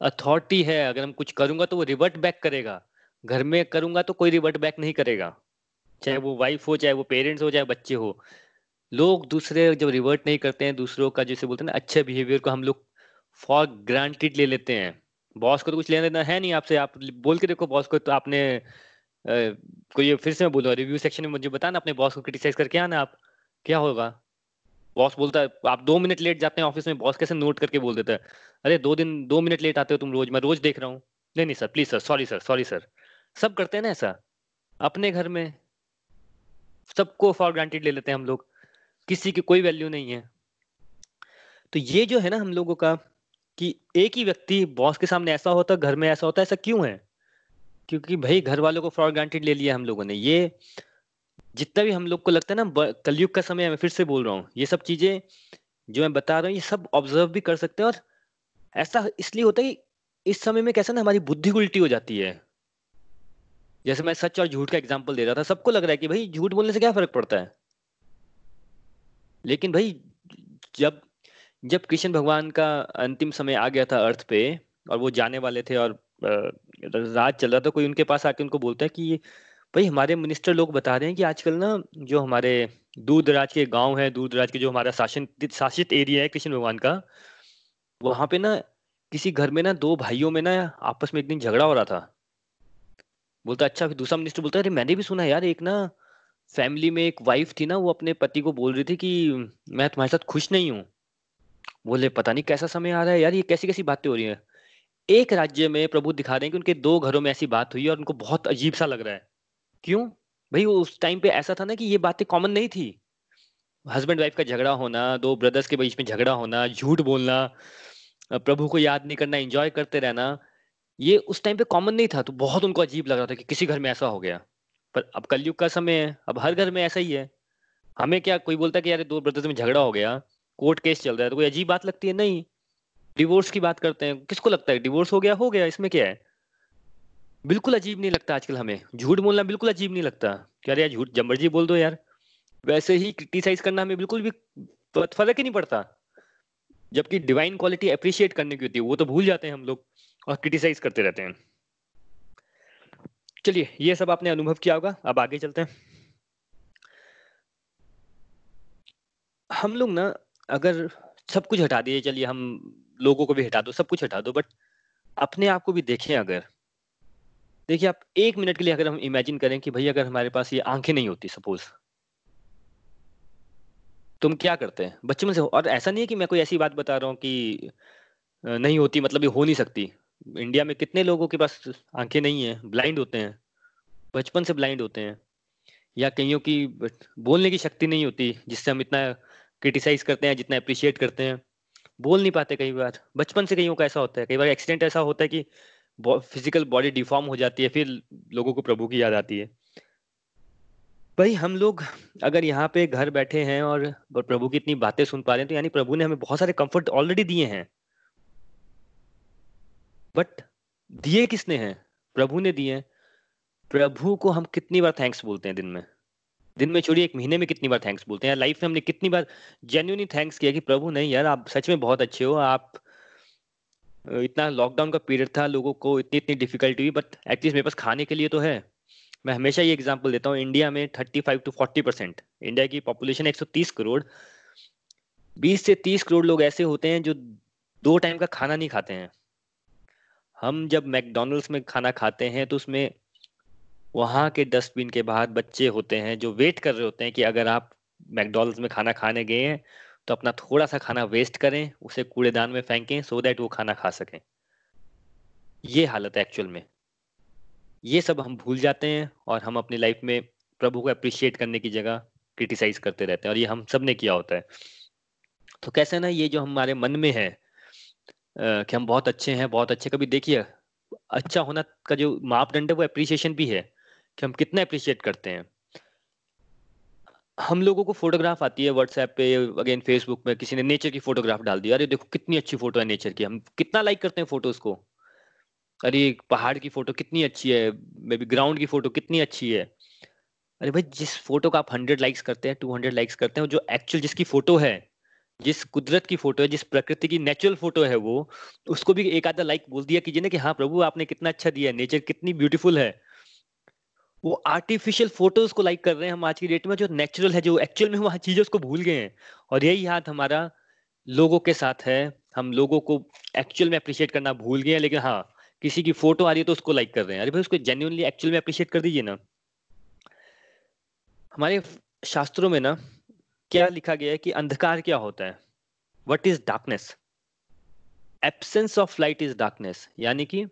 अथॉरिटी है। अगर हम कुछ करूँगा तो वो रिवर्ट बैक करेगा। घर में करूँगा तो कोई रिवर्ट बैक नहीं करेगा। चाहे वो वाइफ हो, चाहे वो पेरेंट्स हो, चाहे बच्चे हो। लोग दूसरे जब रिवर्ट नहीं करते हैं, दूसरों का जैसे बोलते हैं ना, अच्छे बिहेवियर को हम लोग फॉर ग्रांटेड ले लेते हैं। बॉस को तो कुछ लेना देना है नहीं आपसे। आप बोल के देखो बॉस को तो आपने कोई फिर से मैं बोलूँ रिव्यू सेक्शन में मुझे बताना, अपने बॉस को क्रिटिसाइज करके आना आप। क्या होगा? बॉस बोलता है, आप दो मिनट लेट जाते हैं ऑफ़िस में, बॉस कैसे नोट करके बोल देता है, अरे, दो दिन, दो मिनट लेट आते हो तुम रोज, मैं रोज देख रहा हूँ। नहीं नहीं sir please sir sorry sir sorry sir सब करते हैं ना ऐसा? अपने घर में सबको फॉर ग्रांटेड ले लेते हैं हम लोग। किसी की कोई वैल्यू नहीं है। तो ये जो है ना हम लोगों का कि एक ही व्यक्ति बॉस के सामने ऐसा होता है घर में ऐसा होता है ऐसा क्यों है? क्योंकि भाई घर वालों को फॉर ग्रांटेड ले लिया हम लोगों ने। ये जितना भी हम लोग को लगता है ना कलयुग का समय मैं फिर से बोल रहा हूँ। ये सब चीज़ें जो मैं बता रहा हूँ, ये सब ऑब्ज़र्व भी कर सकते हैं और ऐसा इसलिए होता है कि इस समय में कैसा ना हमारी बुद्धि उल्टी हो जाती है। जैसे मैं सच और झूठ का एग्ज़ाम्पल दे रहा था, सबको लग रहा है कि भाई झूठ बोलने से क्या फ़र्क पड़ता है? लेकिन भाई जब जब कृष्ण भगवान का अंतिम समय आ गया था अर्थ पे, और वो जाने वाले थे और राज चल रहा था, कोई उनके पास आके उनको बोलता है कि, भाई, हमारे मिनिस्टर लोग बता रहे हैं कि आजकल ना जो हमारे दूर दराज के गाँव है दूर दराज के जो हमारा शासन, शासित एरिया है कृष्ण भगवान का, वहाँ पे ना किसी घर में ना दो भाइयों में ना आपस में एक दिन झगड़ा हो रहा था। बोलता अच्छा फिर दूसरा मिनिस्टर बोलता है अरे, मैंने भी सुना यार, एक ना फैमिली में एक वाइफ थी ना, वो अपने पति को बोल रही थी कि, मैं तुम्हारे साथ खुश नहीं हूँ। बोले, पता नहीं कैसा समय आ रहा है यार, ये कैसी कैसी बातें हो रही हैं? एक राज्य में प्रभु दिखा रहे हैं कि उनके दो घरों में ऐसी बात हुई और उनको बहुत अजीब सा लग रहा है। क्यों? भाई उस टाइम पे ऐसा था ना कि ये बातें कॉमन नहीं थी। हस्बैंड वाइफ का झगड़ा होना, दो ब्रदर्स के बीच में झगड़ा होना, झूठ बोलना, प्रभु को याद नहीं करना एंजॉय करते रहना, ये उस टाइम पे कॉमन नहीं था। तो बहुत उनको अजीब लग रहा था कि किसी घर में ऐसा हो गया। पर अब कलयुग का समय है, अब हर घर में ऐसा ही है। हमें क्या कोई बोलता है कि यार दो ब्रदर्स में झगड़ा हो गया? कोर्ट केस चल रहा है तो कोई अजीब बात लगती है? नहीं। डिवोर्स की बात करते हैं। किसको लगता है? डिवोर्स हो गया हो गया, इसमें क्या है? बिल्कुल अजीब नहीं लगता आजकल हमें। झूठ बोलना बिल्कुल अजीब नहीं लगता। क्या यार झूठ जब मर्ज़ी बोल दो यार। वैसे ही क्रिटिसाइज करना हमें बिल्कुल भी फ़र्क ही नहीं पड़ता। जबकि डिवाइन क्वालिटी अप्रिशिएट करने की होती है, वो तो भूल जाते हैं हम लोग और क्रिटिसाइज करते रहते हैं। चलिए, ये सब आपने अनुभव किया होगा। अब आगे चलते हैं। हम लोग ना अगर सब कुछ हटा दिए, चलिए हम लोगों को भी हटा दो, सब कुछ हटा दो बट अपने आप को भी देखें अगर। देखिए आप एक मिनट के लिए अगर हम इमेजिन करें कि भाई अगर हमारे पास ये आँखें नहीं होती सपोज़ तुम क्या करते हैं? बच्चे से और ऐसा नहीं है कि मैं कोई ऐसी बात बता रहा हूँ कि नहीं होती मतलब ये हो नहीं सकती। इंडिया में कितने लोगों के पास आँखें नहीं है ब्लाइंड होते हैं। बचपन से ब्लाइंड होते हैं। या कईयों की बोलने की शक्ति नहीं होती, जिससे हम इतना क्रिटिसाइज करते हैं, जितना अप्रिशिएट करते हैं। बोल नहीं पाते कई बार। बचपन से कईयों का ऐसा होता है। कई बार एक्सीडेंट ऐसा होता है कि फ़िज़िकल बॉडी डिफॉर्म हो जाती है, फिर लोगों को प्रभु की याद आती है। भाई, हम लोग अगर यहाँ पे घर बैठे हैं और प्रभु की इतनी बातें सुन पा रहे हैं तो यानी प्रभु ने हमें बहुत सारे कंफर्ट ऑलरेडी दिए हैं। बट दिए किसने हैं? प्रभु ने दिए प्रभु को हम कितनी बार थैंक्स बोलते हैं दिन में? दिन में छोड़िए, एक महीने में कितनी बार थैंक्स बोलते हैं? लाइफ में हमने कितनी बार जेन्यूनली थैंक्स किया कि, प्रभु, नहीं यार, आप सच में बहुत अच्छे हो। आप इतना लॉकडाउन का पीरियड था, लोगों को इतनी इतनी डिफिकल्टी हुई बट एटलीस्ट मेरे पास खाने के लिए तो है। मैं हमेशा ये एग्जांपल देता हूँ इंडिया में 35 टू 40 परसेंट इंडिया की पॉपुलेशन 130 करोड़ 20 से 30 करोड़ लोग ऐसे होते हैं जो दो टाइम का खाना नहीं खाते हैं। हम जब मैकडोनल्ड्स में खाना खाते हैं तो उसमें वहाँ के डस्टबिन के बाहर बच्चे होते हैं जो वेट कर रहे होते हैं कि अगर आप मैकडोनल्ड्स में खाना खाने गए हैं तो अपना थोड़ा सा खाना वेस्ट करें, उसे कूड़ेदान में फेंकें सो दैट वो खाना खा सकें। ये हालत है एक्चुअल में। ये सब हम भूल जाते हैं और हम अपनी लाइफ में प्रभु को अप्रिशिएट करने की जगह क्रिटिसाइज करते रहते हैं और ये हम सबने किया होता है। तो कैसे ना ये जो हमारे मन में है कि हम बहुत अच्छे हैं, बहुत अच्छे, कभी देखिए अच्छा होना का जो मापदंड है वो अप्रिसिएशन भी है। कि हम कितना अप्रिशिएट करते हैं। हम लोगों को फोटोग्राफ आती है व्हाट्सएप पे अगेन फेसबुक में, किसी ने नेचर की फोटोग्राफ डाल दी। अरे देखो, कितनी अच्छी फ़ोटो है नेचर की। हम कितना लाइक करते हैं फ़ोटोज़ को। अरे, पहाड़ की फ़ोटो कितनी अच्छी है। मे बी ग्राउंड की फ़ोटो कितनी अच्छी है। अरे भाई, जिस फ़ोटो का आप हंड्रेड लाइक्स करते हैं टू हंड्रेड लाइक्स करते हैं जो एक्चुअल जिसकी फ़ोटो है, जिस कुदरत की फ़ोटो है, जिस प्रकृति की नेचुरल फ़ोटो है वो, उसको भी एक आधा लाइक बोल दिया कीजिए ना कि हाँ प्रभु, आपने कितना अच्छा दिया नेचर कितनी ब्यूटीफुल है। वो आर्टिफिशियल फ़ोटोज़ को लाइक कर रहे हैं हम आज की डेट में, जो नेचुरल है, जो एक्चुअल में वहाँ चीज़ें उसको भूल गए हैं। और यही हाथ हमारा लोगों के साथ है। हम लोगों को एक्चुअल में अप्रिशिएट करना भूल गए हैं, लेकिन हाँ किसी की फ़ोटो आ रही है तो उसको लाइक कर रहे हैं। अरे भाई, उसको जेन्यूनली एक्चुअल में अप्रिशिएट कर दीजिए ना। हमारे शास्त्रों में ना क्या लिखा गया है कि अंधकार क्या होता है? What is darkness absence of light is darkness यानी कि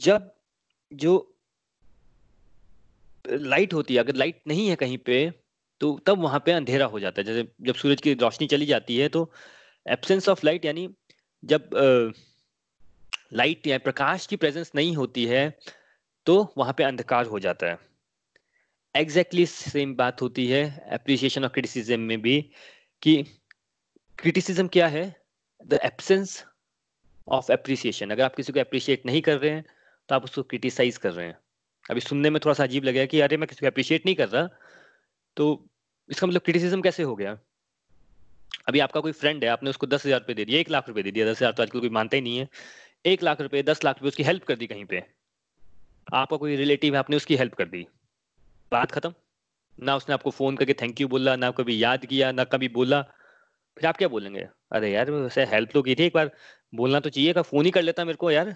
जब जो लाइट होती है, अगर लाइट नहीं है कहीं पे तो तब वहाँ पे अंधेरा हो जाता है। जैसे जब सूरज की रोशनी चली जाती है तो एब्सेंस ऑफ़ लाइट यानी जब लाइट या प्रकाश की प्रेजेंस नहीं होती है तो वहाँ पे अंधकार हो जाता है। एग्जैक्टली exactly सेम बात होती है एप्रिसिएशन और क्रिटिसिज्म में भी कि क्रिटिसिज्म क्या है? द एब्सेंस ऑफ़ एप्रिसिएशन अगर आप किसी को अप्रिशिएट नहीं कर रहे हैं तो आप उसको क्रिटिसाइज कर रहे हैं। अभी सुनने में थोड़ा सा अजीब लगेगा कि अरे, मैं किसी को अप्रिशिएट नहीं कर रहा। तो इसका मतलब क्रिटिसिज्म कैसे हो गया? अभी आपका कोई फ्रेंड है, आपने उसको दस हज़ार रुपए दे दिया एक लाख रुपए दे दिया दस हज़ार तो आजकल कोई मानता ही नहीं है। एक लाख रुपए दस लाख रुपए उसकी हेल्प कर दी कहीं पे। आपका कोई रिलेटिव है, आपने उसकी हेल्प कर दी। बात खत्म। ना उसने आपको फ़ोन करके थैंक यू बोला, ना कभी याद किया, ना कभी बोला। फिर आप क्या बोलेंगे? अरे यार, वैसे हेल्प तो की थी एक बार। बोलना तो चाहिए फ़ोन ही कर लेता मेरे को यार।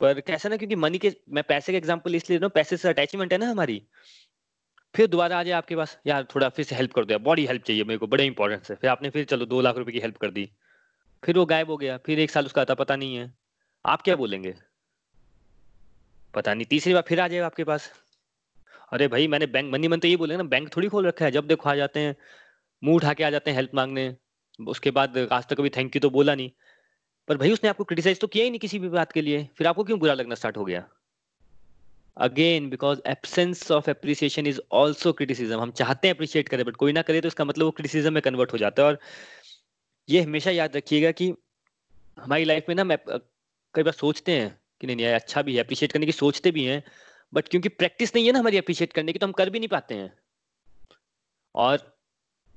पर कैसा ना क्योंकि मनी के, मैं पैसे का एग्ज़ाम्पल इसलिए दे पैसे से अटैचमेंट है ना हमारी। फिर दोबारा आ जाए आपके पास, यार थोड़ा फिर से हेल्प कर दो बॉडी हेल्प चाहिए मेरे को, बड़े इंपॉर्टेंट है फिर आपने फिर चलो दो लाख रुपए की हेल्प कर दी। फिर वो गायब हो गया, फिर एक साल उसका आता, पता नहीं है। आप क्या बोलेंगे? पता नहीं, तीसरी बार फिर आ जाएगा आपके पास। अरे भाई, मैंने बैंक मनी मन तो ये बोले ना बैंक थोड़ी खोल रखा है, जब देखो आ जाते हैं, मुँह उठा के आ जाते हैं हेल्प मांगने। उसके बाद आज तक कभी थैंक यू तो बोला नहीं। पर भाई उसने आपको क्रिटिसाइज तो किया ही नहीं किसी भी बात के लिए। फिर आपको क्यों बुरा लगना स्टार्ट हो गया? Again because absence of appreciation is also criticism हम चाहते हैं अप्रिशिएट करें बट कोई ना करे तो इसका मतलब वो क्रिटिसिज्म में कन्वर्ट हो जाता है। और ये हमेशा याद रखिएगा कि हमारी लाइफ में ना मैं कई बार सोचते हैं कि नहीं नहीं अच्छा भी है अप्रिशिएट करने की सोचते भी हैं बट क्योंकि प्रैक्टिस नहीं है ना हमारी अप्रिशिएट करने की तो हम कर भी नहीं पाते हैं। और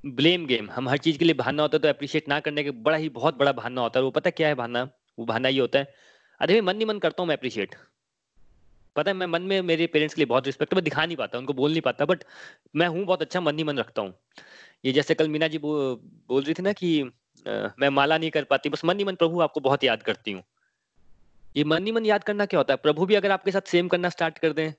ब्लेम गेम हम हर चीज़ के लिए बहाना होता है तो अप्रिशिएट ना करने के बड़ा ही बहुत बड़ा बहाना होता है। वो पता क्या है बहाना? वो बहाना ये होता है अरे मैं मन नहीं मन करता हूँ मैं अप्रिशिएट पता है मैं मन में मेरे पेरेंट्स के लिए बहुत रिस्पेक्ट मैं दिखा नहीं पाता उनको बोल नहीं पाता बट मैं हूँ बहुत अच्छा मन ही मन रखता हूँ। ये जैसे कल मीना जी बो, बोल रही थी ना कि आ, मैं माला नहीं कर पाती बस मन ही मन प्रभु आपको बहुत याद करती हूँ। ये मन ही मन याद करना क्या होता है? प्रभु भी अगर आपके साथ सेम करना स्टार्ट कर दें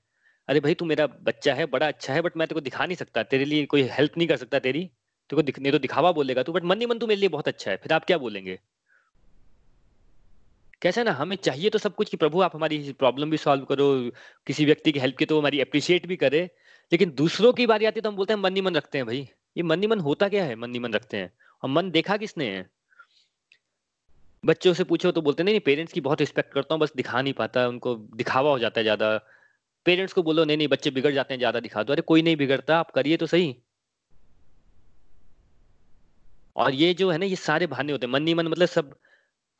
अरे भाई तू मेरा बच्चा है बड़ा अच्छा है बट मैं तेरे को दिखा नहीं सकता तेरे लिए कोई हेल्प नहीं कर सकता तेरी। दिख, नहीं तो दिखावा बोलेगा तू बट मन ही मन तू मेरे लिए बहुत अच्छा है फिर आप क्या बोलेंगे? कैसे ना हमें चाहिए तो सब कुछ कि प्रभु आप हमारी प्रॉब्लम भी सॉल्व करो किसी व्यक्ति की हेल्प की तो हमारी अप्रिशिएट भी करे लेकिन दूसरों की बारी आती है तो हम बोलते हैं मन ही मन रखते हैं भाई। ये मन ही मन होता क्या है? मन ही मन रखते हैं। और मन देखा किसने है? बच्चों से पूछो तो बोलते नहीं नहीं पेरेंट्स की बहुत रिस्पेक्ट करता हूँ बस दिखा नहीं पाता उनको दिखावा हो जाता है ज़्यादा। पेरेंट्स को बोलो नहीं नहीं बच्चे बिगड़ जाते हैं ज़्यादा दिखा दो। अरे कोई नहीं बिगड़ता आप करिए तो सही। और ये जो है ना, ये सारे बहाने होते हैं। मन मन मतलब सब,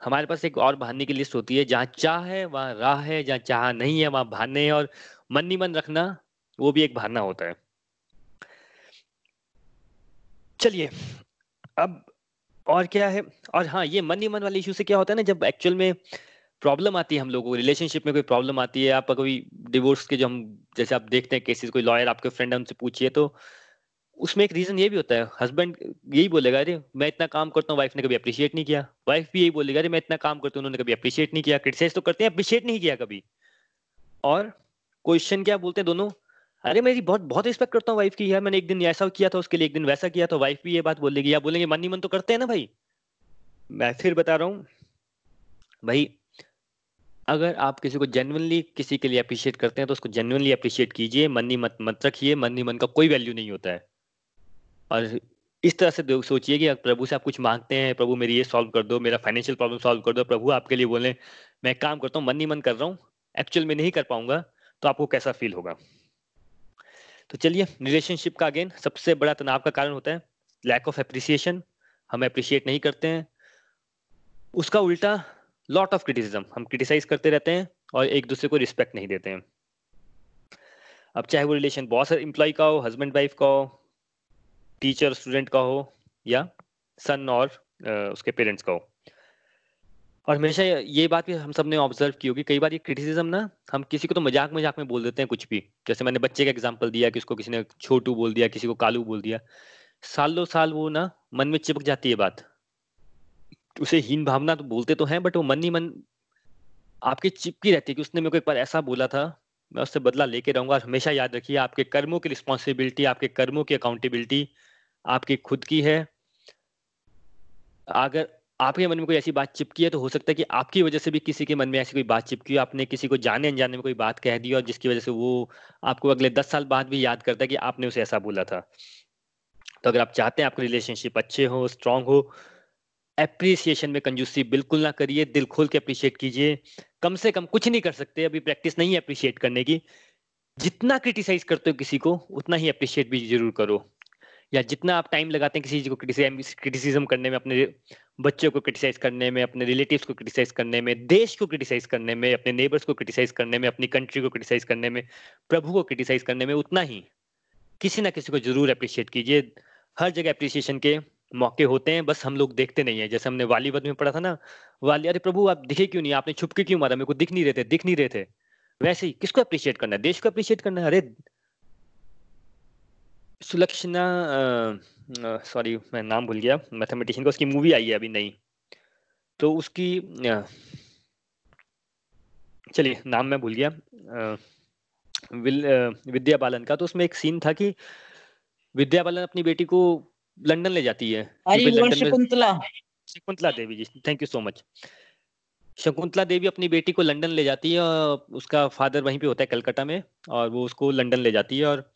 हमारे पास एक और बहाने की लिस्ट होती है। जहाँ चाह है, वहाँ राह है, जहाँ चाह नहीं है, वहाँ बहाने और मन मन रखना, वो भी एक बहाना होता है। चलिए, अब और क्या है? और हाँ ये मन ही मन वाले इशू से क्या होता है ना, जब एक्चुअल में प्रॉब्लम आती है हम लोगों को रिलेशनशिप में कोई प्रॉब्लम आती है, आप कोई डिवोर्स के जो हम, जैसे आप देखते हैं केसेस कोई लॉयर आपके फ्रेंड है, उनसे पूछिए तो उसमें एक रीजन ये भी होता है हस्बैंड यही बोलेगा, अरे, मैं इतना काम करता हूँ वाइफ ने कभी अप्रिशिएट नहीं किया। वाइफ भी यही बोलेगा, अरे, मैं इतना काम करता हूँ, उन्होंने कभी अप्रिशिएट नहीं किया। क्रिटिसाइज तो करते हैं अप्रिशिएट नहीं किया कभी। और क्वेश्चन क्या बोलते हैं दोनों? अरे मेरी बहुत बहुत रिस्पेक्ट करता हूँ वाइफ की, यार, मैंने एक दिन ऐसा किया था, उसके लिए एक दिन वैसा किया था। वाइफ भी ये बात बोलेगी या बोलेंगे, मन ही मन तो करते हैं ना भाई? मैं फिर बता रहा हूँ, भाई, अगर आप किसी को जेनुअनली किसी के लिए अप्रिशिएट करते हैं तो उसको जेनुअनली अप्रिशिएट कीजिए, मन ही मत मत रखिए, मन ही मन का कोई वैल्यू नहीं होता है। और इस तरह से सोचिए कि प्रभु से आप कुछ मांगते हैं, प्रभु मेरी ये सॉल्व कर दो, मेरा फाइनेंशियल प्रॉब्लम सॉल्व कर दो, प्रभु आपके लिए बोले, मैं काम करता हूँ, मन ही मन कर रहा हूँ एक्चुअल में नहीं कर पाऊँगा तो आपको कैसा फील होगा? तो चलिए रिलेशनशिप का अगेन सबसे बड़ा तनाव का कारण होता है लैक ऑफ़ एप्रिसिएशन हम अप्रिशिएट नहीं करते हैं। उसका उल्टा लॉट ऑफ़ क्रिटिसिज्म हम क्रिटिसाइज करते रहते हैं और एक दूसरे को रिस्पेक्ट नहीं देते हैं। अब चाहे वो रिलेशन बॉस एम्प्लॉय का हो हस्बैंड वाइफ का हो टीचर स्टूडेंट का हो, या सन और उसके पेरेंट्स का हो। और हमेशा ये बात भी हम सबने ऑब्ज़र्व की होगी, कई बार ये क्रिटिसिज्म ना, हम किसी को तो मज़ाक मज़ाक में बोल देते हैं कुछ भी। जैसे मैंने बच्चे का एग्जांपल दिया, कि उसको किसी ने छोटू बोल दिया, किसी को कालू बोल दिया। साल साल वो ना, मन में चिपक जाती है बात। उसे हीन भावना तो बोलते तो हैं बट वो मन ही मन आपकी चिपकी रहती है कि उसने मेरे को एक बार ऐसा बोला था मैं उससे बदला लेके रहूँगा। हमेशा याद रखिए, आपके कर्मों की रिस्पॉन्सिबिलिटी आपके कर्मों की अकाउंटेबिलिटी आपकी खुद की है। अगर आपके मन में कोई ऐसी बात चिपकी है तो हो सकता है कि आपकी वजह से भी किसी के मन में ऐसी कोई बात चिपकी हो। आपने किसी को जाने अनजाने में कोई बात कह दी और जिसकी वजह से वो आपको अगले दस साल बाद भी याद करता है कि आपने उसे ऐसा बोला था। तो अगर आप चाहते हैं आपके रिलेशनशिप अच्छे हो स्ट्रांग हो एप्रिसिएशन में कंजूसी बिल्कुल ना करिए, दिल खोल के अप्रिशिएट कीजिए। कम से कम कुछ नहीं कर सकते, अभी प्रैक्टिस नहीं है अप्रिशिएट करने की। जितना क्रिटिसाइज करते हो किसी को, उतना ही अप्रिशिएट भी ज़रूर करो। या जितना आप टाइम लगाते हैं किसी चीज़ को क्रिटिसिज्म करने में, अपने बच्चों को क्रिटिसाइज करने में, अपने रिलेटिव्स को क्रिटिसाइज करने में, देश को क्रिटिसाइज करने में, अपने नेबर्स को क्रिटिसाइज करने में, अपनी कंट्री को क्रिटिसाइज करने में, प्रभु को क्रिटिसाइज करने में, उतना ही। किसी ना किसी को ज़रूर अप्रिशिएट कीजिए। हर जगह अप्रिसिएशन के मौके होते हैं, बस हम लोग देखते नहीं है। जैसे हमने वालीवत में पढ़ा था ना, वाली, अरे प्रभु, आप दिखे क्यों नहीं? आपने छुप के क्यों मारा? मेरे को दिख नहीं रहे थे, दिख नहीं रहे थे। वैसे ही, किसको अप्रिशिएट करना है? देश को अप्रिशिएट करना है? अरे, सुलक्षणा सॉरी मैं नाम भूल गया। मैथमेटिशियन का, उसकी मूवी आई है अभी नई। तो उसकी चलिए, नाम मैं भूल गया। विद्या बालन का। तो उसमें एक सीन था कि विद्या बालन अपनी बेटी को लंदन ले जाती है। Shakuntala. Shakuntala Devi ji thank you so much Shakuntala Devi अपनी बेटी को लंदन ले जाती है और उसका फादर वहीं पे होता है कलकत्ता में और वो उसको लंदन ले जाती है और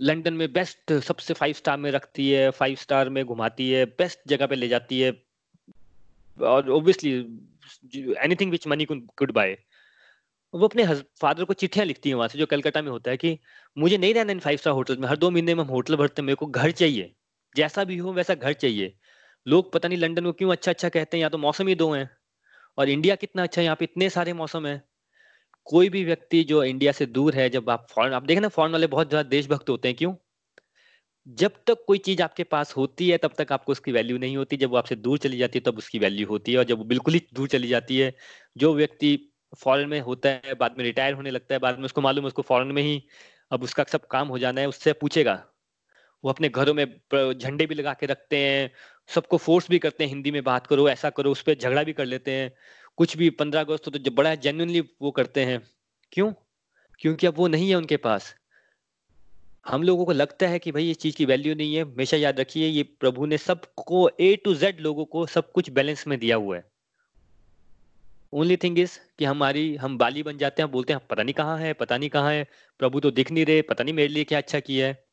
लंदन में बेस्ट सबसे फाइव स्टार में रखती है फाइव स्टार में घुमाती है बेस्ट जगह पे ले जाती है और obviously anything which money could buy वो अपने फादर को चिट्ठियाँ लिखती है वहाँ से जो कलकत्ता में होता है कि मुझे नहीं रहना इन फाइव स्टार होटल में हर दो महीने में हम होटल भरते मेरे को घर चाहिए। जैसा भी हो वैसा घर चाहिए। लोग पता नहीं लंदन को क्यों अच्छा अच्छा कहते हैं यहाँ तो मौसम ही दो हैं, और इंडिया कितना अच्छा है, यहाँ पे इतने सारे मौसम है। कोई भी व्यक्ति जो इंडिया से दूर है, जब आप फॉरन आप देखें ना फॉरन वाले बहुत ज़्यादा देशभक्त होते हैं, क्यों? जब तक कोई चीज़ आपके पास होती है, तब तक आपको उसकी वैल्यू नहीं होती। जब वो आपसे दूर चली जाती है, तब उसकी वैल्यू होती है, और जब बिल्कुल ही दूर चली जाती है, जो व्यक्ति फॉरन में होता है, बाद में रिटायर होने लगता है, बाद में उसको मालूम है, उसको फॉरन में ही अब उसका सब काम हो जाना है, उससे पूछेगा। वो अपने घरों में झंडे भी लगा के रखते हैं सबको फोर्स भी करते हैं हिंदी में बात करो ऐसा करो उस पर झगड़ा भी कर लेते हैं। कुछ भी पंद्रह अगस्त तो, तो बड़ा जेन्यनली वो करते हैं। क्यों? क्योंकि अब वो नहीं है उनके पास। हम लोगों को लगता है कि भाई इस चीज़ की वैल्यू नहीं है हमेशा याद रखिए ये प्रभु ने सबको ए टू जेड लोगों को सब कुछ बैलेंस में दिया हुआ है। ओनली थिंग इज़ कि हमारी हम बाली बन जाते हैं बोलते हैं पता नहीं कहाँ है पता नहीं कहाँ है प्रभु तो दिख नहीं रहे पता नहीं मेरे लिए क्या अच्छा किया है।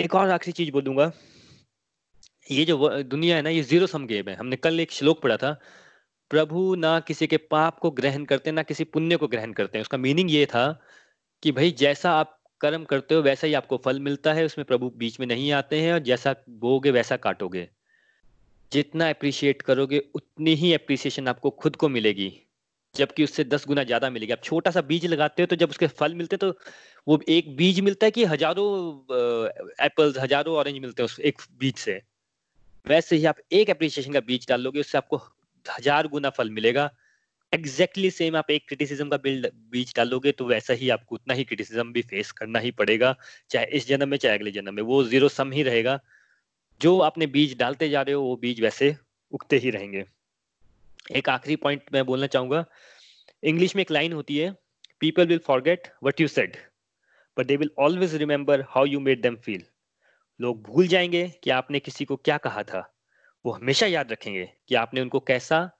एक और आखिरी चीज़ बोलूँगा। ये जो दुनिया है ना, ये ज़ीरो सम गेम है। हमने कल एक श्लोक पढ़ा था, प्रभु ना किसी के पाप को ग्रहण करते, ना किसी पुण्य को ग्रहण करते हैं। उसका मीनिंग ये था कि भाई, जैसा आप कर्म करते हो, वैसा ही आपको फल मिलता है, उसमें प्रभु बीच में नहीं आते हैं, और जैसा बोगे वैसा काटोगे। जितना अप्रिशिएट करोगे, उतनी ही अप्रिसिएशन आपको खुद को मिलेगी। जबकि उससे दस गुना ज़्यादा मिलेगी। आप छोटा सा बीज लगाते हो तो जब उसके फल मिलते हैं तो वो एक बीज मिलता है कि हज़ारों एप्पल्स हज़ारों ऑरेंज मिलते हैं उस एक बीज से। वैसे ही आप एक अप्रिसिएशन का बीज डाल लोगे, उससे आपको हज़ार गुना फल मिलेगा। एग्जैक्टली exactly सेम आप एक क्रिटिसिज्म का बिल्ड बीज डालोगे तो वैसा ही आपको उतना ही क्रिटिसिज्म भी फेस करना ही पड़ेगा, चाहे इस जन्म में, चाहे अगले जन्म में। वो ज़ीरो सम ही रहेगा। जो आपने बीज डालते जा रहे हो, वो बीज वैसे उगते ही रहेंगे। एक आखिरी पॉइंट मैं बोलना चाहूँगा। इंग्लिश में एक लाइन होती है people will forget what you said but they will always remember how you made them feel लोग भूल जाएँगे कि आपने किसी को क्या कहा था। वो हमेशा याद रखेंगे कि आपने उनको कैसा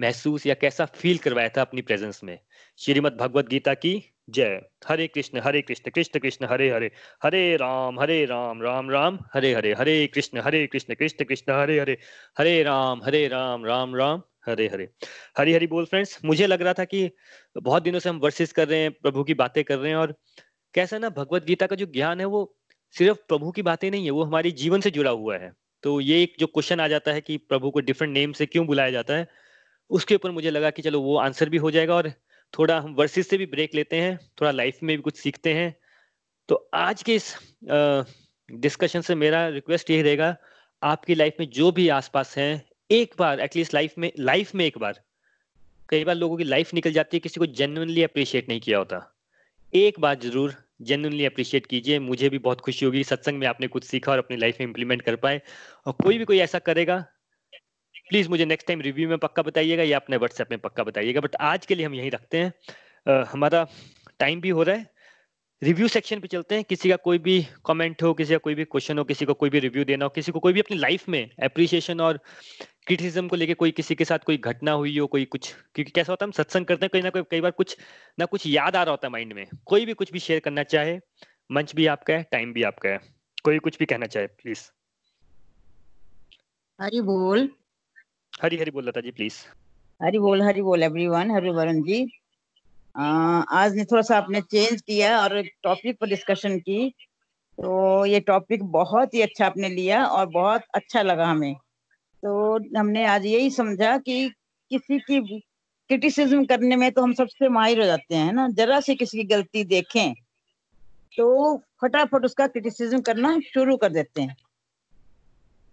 महसूस या कैसा फील करवाया था अपनी प्रेजेंस में। श्रीमद भगवत गीता की जय। हरे कृष्ण हरे कृष्ण कृष्ण कृष्ण, हरे हरे हरे राम हरे राम राम राम, हरे हरे हरे कृष्ण हरे कृष्ण कृष्ण कृष्ण, हरे हरे हरे राम हरे राम राम राम। हरे हरे। हरी हरी बोल फ्रेंड्स मुझे लग रहा था कि बहुत दिनों से हम वर्सेस कर रहे हैं, प्रभु की बातें कर रहे हैं और कैसा ना भगवत गीता का जो ज्ञान है वो सिर्फ़ प्रभु की बातें नहीं है, वो हमारे जीवन से जुड़ा हुआ है। तो ये एक जो क्वेश्चन आ जाता है कि प्रभु को डिफरेंट नेम से क्यों बुलाया जाता है, उसके ऊपर मुझे लगा कि चलो वो आंसर भी हो जाएगा और थोड़ा हम वर्सेस से भी ब्रेक लेते हैं, थोड़ा लाइफ में भी कुछ सीखते हैं। तो आज के इस डिस्कशन से मेरा रिक्वेस्ट यही रहेगा, आपकी लाइफ में जो भी आसपास हैं एक बार एटलीस्ट लाइफ में लाइफ में एक बार कई बार लोगों की लाइफ निकल जाती है किसी को जेन्युइनली अप्रिशिएट नहीं किया होता। एक बार ज़रूर जेन्युइनली अप्रिशिएट कीजिए मुझे भी बहुत खुशी होगी सत्संग में आपने कुछ सीखा और अपनी लाइफ में इंप्लीमेंट कर पाए और कोई भी कोई ऐसा करेगा प्लीज़ मुझे नेक्स्ट टाइम रिव्यू में पक्का बताइएगा या अपने व्हाट्सएप में पक्का बताइएगा बट आज के लिए हम यही रखते हैं। आ, हमारा टाइम भी हो रहा है रिव्यू सेक्शन पे चलते हैं। किसी का कोई भी कमेंट हो किसी का कोई भी क्वेश्चन हो किसी को कोई भी रिव्यू देना हो किसी को कोई भी अपनी लाइफ में अप्रिसिएशन और क्रिटिसिज्म को लेके कोई किसी के साथ कोई घटना हुई हो कोई कुछ क्योंकि कैसा होता है हम सत्संग करते हैं कहीं ना कोई कई बार कुछ ना कुछ याद आ रहा होता है माइंड में। कोई भी कुछ भी शेयर करना चाहे मंच भी आपका है टाइम भी आपका है। कोई कुछ भी कहना चाहे प्लीज़ हरी बोल। हरी हरी बोल लता जी प्लीज़ हरी बोल हरी बोल एवरीवन हरी वरुण जी। आज ने थोड़ा सा आपने चेंज किया और टॉपिक पर डिस्कशन की। तो ये टॉपिक बहुत ही अच्छा आपने लिया और बहुत अच्छा लगा हमें। तो हमने आज यही समझा कि किसी की क्रिटिसिज्म करने में तो हम सबसे माहिर हो जाते हैं ना? जरा सी किसी की गलती देखें तो फटाफट उसका क्रिटिसिज्म करना शुरू कर देते हैं।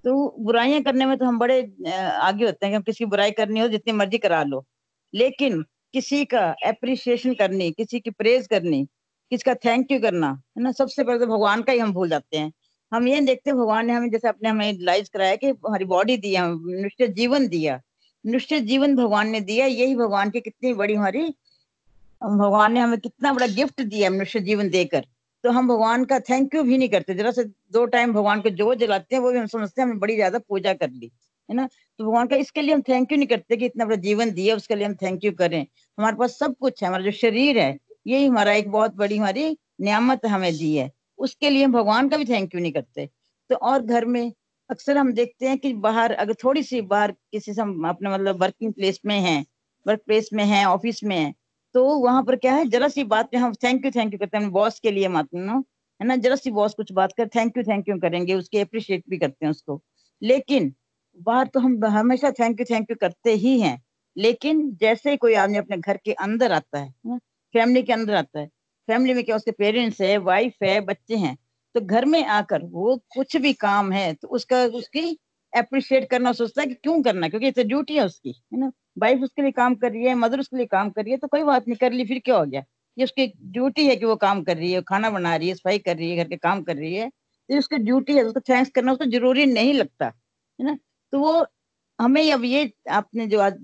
तो बुराइयाँ करने में तो हम बड़े आगे होते हैं कि हम किसी की बुराई करनी हो, जितनी मर्ज़ी करा लो। लेकिन किसी का अप्रिसिएशन करनी, किसी की प्रेज करनी किसी का थैंक यू करना, है ना? सबसे पहले तो भगवान का ही हम भूल जाते हैं। हम ये देखते हैं, भगवान ने हमें, जैसे अपने हमें लाइज कराया कि हमारी बॉडी दिया मनुष्य जीवन दिया। मनुष्य जीवन भगवान ने दिया, यही भगवान की कितनी बड़ी हमारी, भगवान ने हमें कितना बड़ा गिफ्ट दिया मनुष्य जीवन देकर। तो हम भगवान का थैंक यू भी नहीं करते। जरा से दो टाइम भगवान को जो जलाते हैं, वो भी हम समझते हैं, हमने बड़ी ज़्यादा पूजा कर ली। है ना? तो भगवान का इसके लिए हम थैंक यू नहीं करते कि इतना बड़ा जीवन दिया, उसके लिए हम थैंक यू करें। हमारे पास सब कुछ है, हमारा जो शरीर है, यही हमारा एक बहुत बड़ी हमारी नियामत हमें दी है। उसके लिए हम भगवान का भी थैंक यू नहीं करते। तो और घर में अक्सर हम देखते हैं कि बाहर, अगर थोड़ी सी बाहर किसी से हम अपने मतलब वर्किंग प्लेस में है वर्क प्लेस में है ऑफ़िस में है तो वहाँ पर क्या है, जरा सी बात में हम थैंक यू थैंक यू करते हैं। बॉस के लिए मतलब है, ना? जरा सी बॉस कुछ बात कर थैंक यू थैंक यू करेंगे, उसके अप्रिशिएट भी करते हैं उसको। लेकिन बाहर तो हम हमेशा थैंक यू थैंक यू करते ही हैं। लेकिन जैसे कोई आदमी अपने घर के अंदर आता है फैमिली के अंदर आता है। फैमिली में क्या उसके पेरेंट्स है, वाइफ है, बच्चे हैं तो घर में आकर वो कुछ भी काम है तो उसका, उसकी अप्रिशिएट करना, सोचता है कि क्यों करना क्योंकि ये तो ड्यूटी है उसकी, है ना? वाइफ उसके लिए काम कर रही है मदर उसके लिए काम कर रही है तो कोई बात नहीं, कर ली, फिर क्या हो गया? ये उसकी ड्यूटी है कि वो काम कर रही है, खाना बना रही है, सफ़ाई कर रही है, घर के काम कर रही है। तो उसकी ड्यूटी है, उसको थैंक्स करना उसको ज़रूरी नहीं लगता, है ना? तो वो हमें अब ये आपने जो आज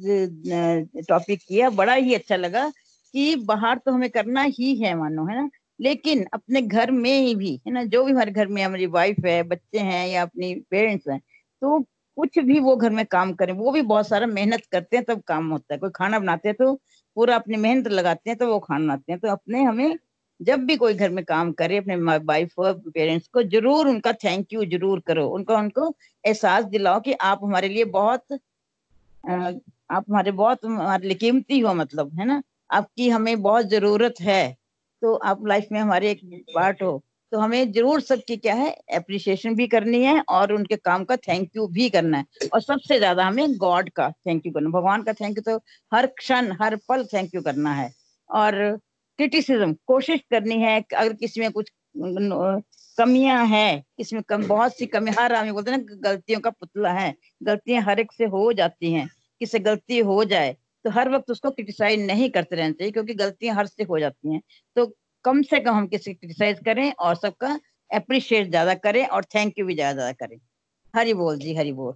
टॉपिक किया, बड़ा ही अच्छा लगा कि बाहर तो हमें करना ही है मानो, है ना? लेकिन अपने घर में ही भी, है ना? जो भी हमारे घर में हमारी वाइफ है, बच्चे हैं या अपनी पेरेंट्स हैं तो कुछ भी वो घर में काम करें, वो भी बहुत सारा मेहनत करते हैं, तब काम होता है। कोई खाना बनाते हैं तो पूरा अपनी मेहनत लगाते हैं तो वो खाना बनाते हैं। तो अपने हमें जब भी कोई घर में काम करे, अपने वाइफ और पेरेंट्स को, ज़रूर उनका थैंक यू ज़रूर करो। उनका, उनको एहसास दिलाओ कि आप हमारे लिए बहुत आप हमारे बहुत, हमारे लिए कीमती हो मतलब है ना? आपकी हमें बहुत ज़रूरत है तो आप लाइफ में हमारे एक पार्ट हो। तो हमें ज़रूर सबकी क्या है अप्रिसिएशन भी करनी है और उनके काम का थैंक यू भी करना है। और सबसे ज़्यादा हमें गॉड का थैंक यू करना भगवान का थैंक यू तो हर क्षण, हर पल थैंक यू करना है। और क्रिटिसिज्म कोशिश करनी है अगर किसी में कुछ कमियाँ है, इसमें कम, बहुत सी कमी हर आदमी बोलते हैं ना गलतियों का पुतला है, गलतियाँ हर एक से हो जाती हैं, किसी गलती हो जाए तो हर वक्त उसको क्रिटिसाइज नहीं करते रहना चाहिए, क्योंकि गलतियाँ हर से हो जाती हैं। तो कम से कम हम किसी क्रिटिसाइज करें और सबका अप्रिशिएट ज़्यादा करें और थैंक यू भी ज़्यादा ज़्यादा करें। हरी बोल जी, हरी बोल।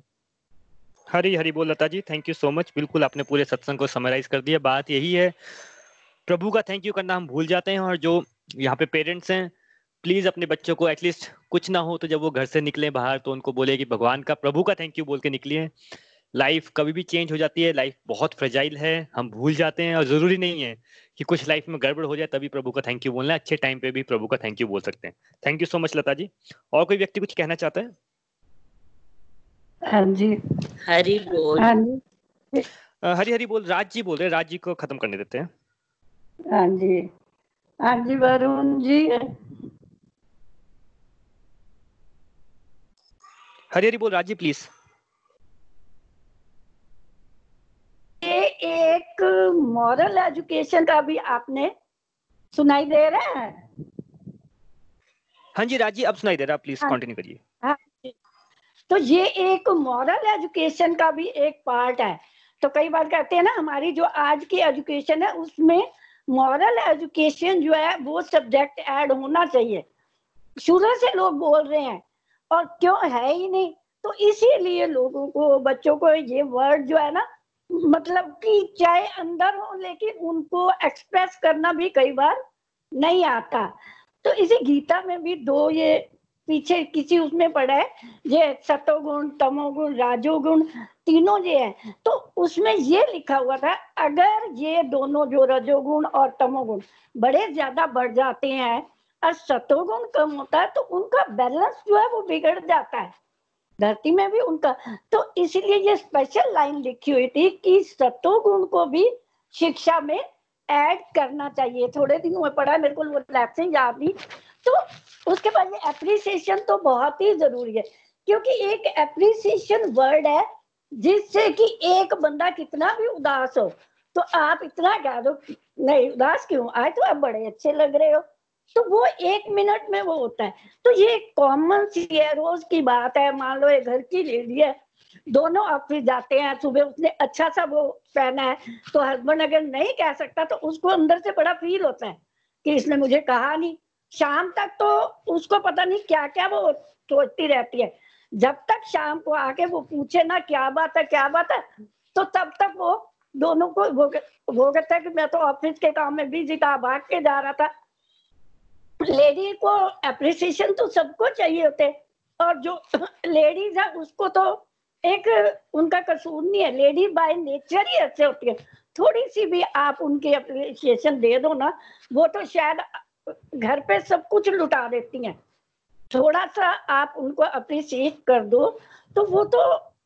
हरी हरी बोल Lata ji thank you so much बिल्कुल आपने पूरे सत्संग को समराइज कर दिया। बात यही है प्रभु का थैंक यू करना हम भूल जाते हैं और जो यहाँ पे पेरेंट्स हैं प्लीज़ अपने बच्चों को एटलीस्ट कुछ ना हो तो जब वो घर से निकले बाहर तो उनको बोले कि भगवान का प्रभु का थैंक यू बोल के निकलिए। लाइफ कभी भी चेंज हो जाती है लाइफ बहुत फ्रेजाइल है हम भूल जाते हैं और ज़रूरी नहीं है कि कुछ लाइफ में गड़बड़ हो जाए तभी प्रभु का थैंक यू बोलना है। अच्छे टाइम पे भी प्रभु का थैंक यू बोल सकते हैं। Thank you so much Lata ji. और कोई व्यक्ति कुछ कहना चाहता है? हाँ जी। हरी बोल। हाँ हरी हरी बोल राज जी बोल रहे राज जी को खत्म करने देते हैं। हाँ जी। हाँ जी वरुण जी। हरी हरी बोल राज़ी प्लीज़ ये एक मॉरल एजुकेशन का भी आपने सुनाई दे रहा है? हाँ जी राज़ी अब सुनाई दे रहा प्लीज़ कंटिन्यू हाँ, करिए। हाँ तो ये एक मॉरल एजुकेशन का भी एक पार्ट है। तो कई बार कहते हैं ना हमारी जो आज की एजुकेशन है उसमें मॉरल एजुकेशन जो है, वो सब्जेक्ट ऐड होना चाहिए। शुरू से लोग बोल रहे हैं, और क्यों है ही नहीं? तो इसीलिए लोगों को, बच्चों को ये वर्ड जो है ना मतलब कि चाहे अंदर हो, लेकिन उनको एक्सप्रेस करना भी कई बार नहीं आता। तो इसी गीता में भी दो ये पीछे किसी उसमें पड़ा है, ये सतोगुण, तमोगुण, राजोगुण तीनों ये है। तो उसमें ये लिखा हुआ था, अगर ये दोनों जो रजोगुण और तमोगुण बड़े ज़्यादा बढ़ जाते हैं और सतोगुण कम होता है तो उनका बैलेंस जो है वो बिगड़ जाता है। धरती में भी उनका। तो इसलिए ये स्पेशल लाइन लिखी हुई थी कि सतोगुण को भी शिक्षा में ऐड करना चाहिए। थोड़े दिनों में पढ़ा, मेरे को वो याद नहीं। तो उसके बाद ये अप्रिसिएशन तो बहुत ही ज़रूरी है, क्योंकि एक अप्रिसिएशन वर्ड है जिससे कि एक बंदा कितना भी उदास हो तो आप इतना कह दो, नहीं, उदास क्यों? आज तो आप बड़े अच्छे लग रहे हो। तो वो एक मिनट में वो होता है। तो ये कॉमन सी है, रोज की बात है, मान लो ये घर की लेडी है, दोनों ऑफ़िस जाते हैं, सुबह उसने अच्छा सा वो पहना है तो हस्बैंड अगर नहीं कह सकता तो उसको अंदर से बड़ा फील होता है कि इसने मुझे कहा नहीं। शाम तक तो उसको पता नहीं क्या क्या वो सोचती रहती है। जब तक शाम को आके वो पूछे ना, क्या बात है, क्या बात है? तो तब तक वो दोनों को कहता है कि मैं तो ऑफ़िस के काम में बिज़ी था, भाग के जा रहा था। लेडी को अप्रिसिएशन तो सबको चाहिए होते। और जो लेडीज़ है, उसको तो एक उनका कसूर नहीं है। लेडी बाय नेचर ही ऐसे होती है। थोड़ी सी भी आप उनकी अप्रिसिएशन दे दो ना, वो तो शायद घर पे सब कुछ लुटा देती हैं। थोड़ा सा आप उनको अप्रिशिएट कर दो तो वो तो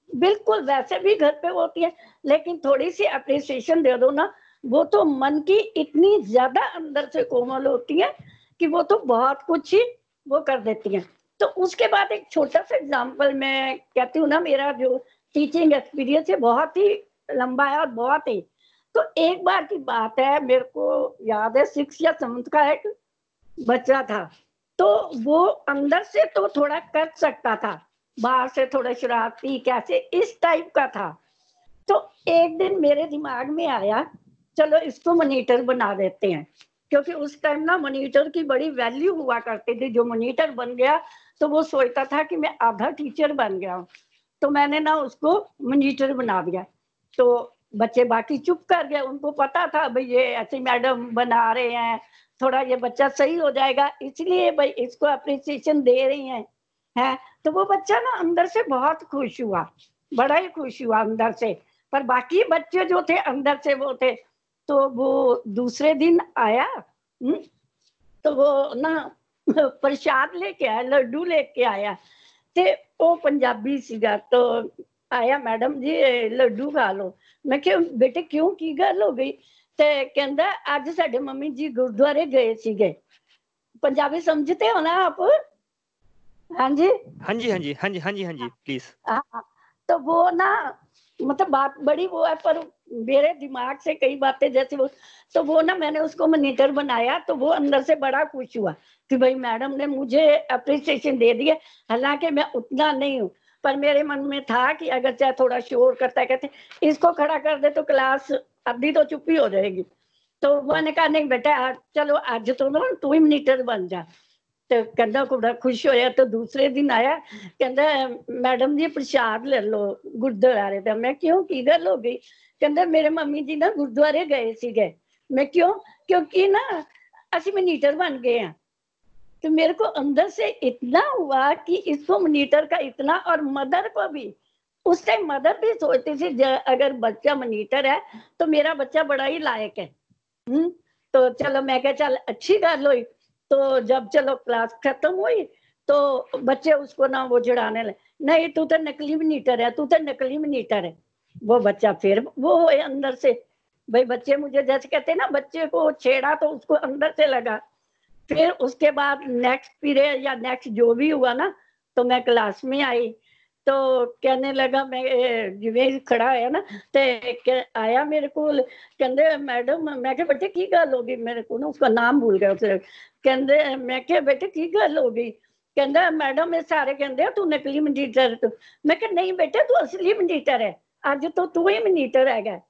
बिल्कुल वैसे भी घर पे होती है, लेकिन थोड़ी सी अप्रिसिएशन दे दो ना, वो तो मन की इतनी ज़्यादा अंदर से कोमल होती है कि वो तो बहुत कुछ ही वो कर देती हैं। तो उसके बाद एक छोटा सा एग्ज़ाम्पल मैं कहती हूँ ना, मेरा जो टीचिंग एक्सपीरियंस है, बहुत ही लंबा है और बहुत ही। तो एक बार की बात है, मेरे को याद है सिक्स या सेवंथ का एक बच्चा था। तो वो अंदर से तो थोड़ा कर सकता था। बाहर से थोड़ा शरारती, कैसे? इस टाइप का था। तो एक दिन मेरे दिमाग में आया, चलो इसको मॉनिटर बना देते हैं। क्योंकि उस टाइम ना मॉनिटर की बड़ी वैल्यू हुआ करती थी। जो मॉनिटर बन गया तो वो सोचता था कि मैं आधा टीचर बन गया हूँ। तो मैंने ना उसको मॉनिटर बना दिया। तो बच्चे बाकी चुप कर गए। उनको पता था भाई ये ऐसे मैडम बना रहे हैं। थोड़ा ये बच्चा सही हो जाएगा इसलिए भाई इसको अप्रिसिएशन दे रही हैं है तो वो बच्चा ना अंदर से बहुत खुश हुआ बड़ा ही खुश हुआ अंदर से पर बाकी बच्चे जो थे अंदर से वो थे तो वो दूसरे दिन आया हम्म, तो वो ना प्रसाद लेके आया लड्डू लेके आया ਤੇ ਉਹ ਪੰਜਾਬੀ ਸੀਗਾ ਤਾਂ ਆਇਆ ਮੈਡਮ ਜੀ ਲੱਡੂ ਖਾ ਲਓ ਮੈਂ ਕਿਹਾ ਬੇਟੇ ਕਿਉਂ ਕੀ ਗੱਲ ਹੋ ਗਈ ਤੇ ਕਹਿੰਦਾ ਅੱਜ ਸਾਡੇ ਮੰਮੀ ਜੀ ਗੁਰਦੁਆਰੇ ਗਏ ਸੀਗੇ। ਪੰਜਾਬੀ ਸਮਝਦੇ ਹੋ ਨਾ ਆਪ? ਹਾਂਜੀ? ਹਾਂਜੀ ਹਾਂਜੀ ਹਾਂਜੀ ਹਾਂਜੀ ਹਾਂਜੀ प्लीज़ तो वो ना मतलब बात बड़ी वो है पर मेरे दिमाग से कई बातें जैसे वो तो वो ना मैंने उसको मॉनिटर बनाया तो वो अंदर से बड़ा खुश हुआ कि भाई मैडम ने मुझे अप्रिसिएशन दे दिया हालाँकि मैं उतना नहीं हूँ पर मेरे मन में था कि अगर चाहे थोड़ा शोर करता है कहते इसको खड़ा कर दे तो क्लास अभी तो चुप्पी हो जाएगी। तो मैंने कहा, नहीं बेटा चलो, आज तो ना तू ही मीटर बन जा। तो कहना बड़ा खुश होया। तो दूसरे दिन आया कहना मैडम जी, प्रसाद ले लो गुरुद्वारे का मैं क्यों की गल हो गई? कहना मेरे मम्मी जी ना गुरुद्वारे गए ਸੀਗੇ मैं क्यों? क्योंकि ना अस मनीटर बन गए हैं। तो मेरे को अंदर से इतना हुआ कि इसको मनीटर का इतना और मदर को भी उस टाइम मदर भी सोचती थी अगर बच्चा मनीटर है तो मेरा बच्चा बड़ा ही लायक है। हम्म? तो चलो मैं क्या चल, अच्छी गल हुई तो जब चलो क्लास खत्म हुई तो बच्चे उसको ना वो चढ़ाने लगे। नहीं, तू तो नकली मनीटर है, तू तो नकली मनीटर है। वो बच्चा फिर वो हुए अंदर से। भाई, बच्चे मुझे जैसे कहते हैं ना, बच्चे को छेड़ा तो उसको अंदर से लगा। फिर उसके बाद नेक्स्ट पीरियड या नेक्स्ट जो भी हुआ ना तो मैं क्लास में आई। तो कहने लगा, मैं जिम्मे खड़ा है ना तो आया मेरे को कहते मैडम, मैं बेटे, की गल होगी मेरे को उसका नाम भूल गया उसने कहते मैं बेटे, की गल हो गई? कहता मैडम ये सारे कहते तू नकली मनीटर तू मैं क्या नहीं बेटे, तू असली मनीटर है आज तो तू ही मनीटर है?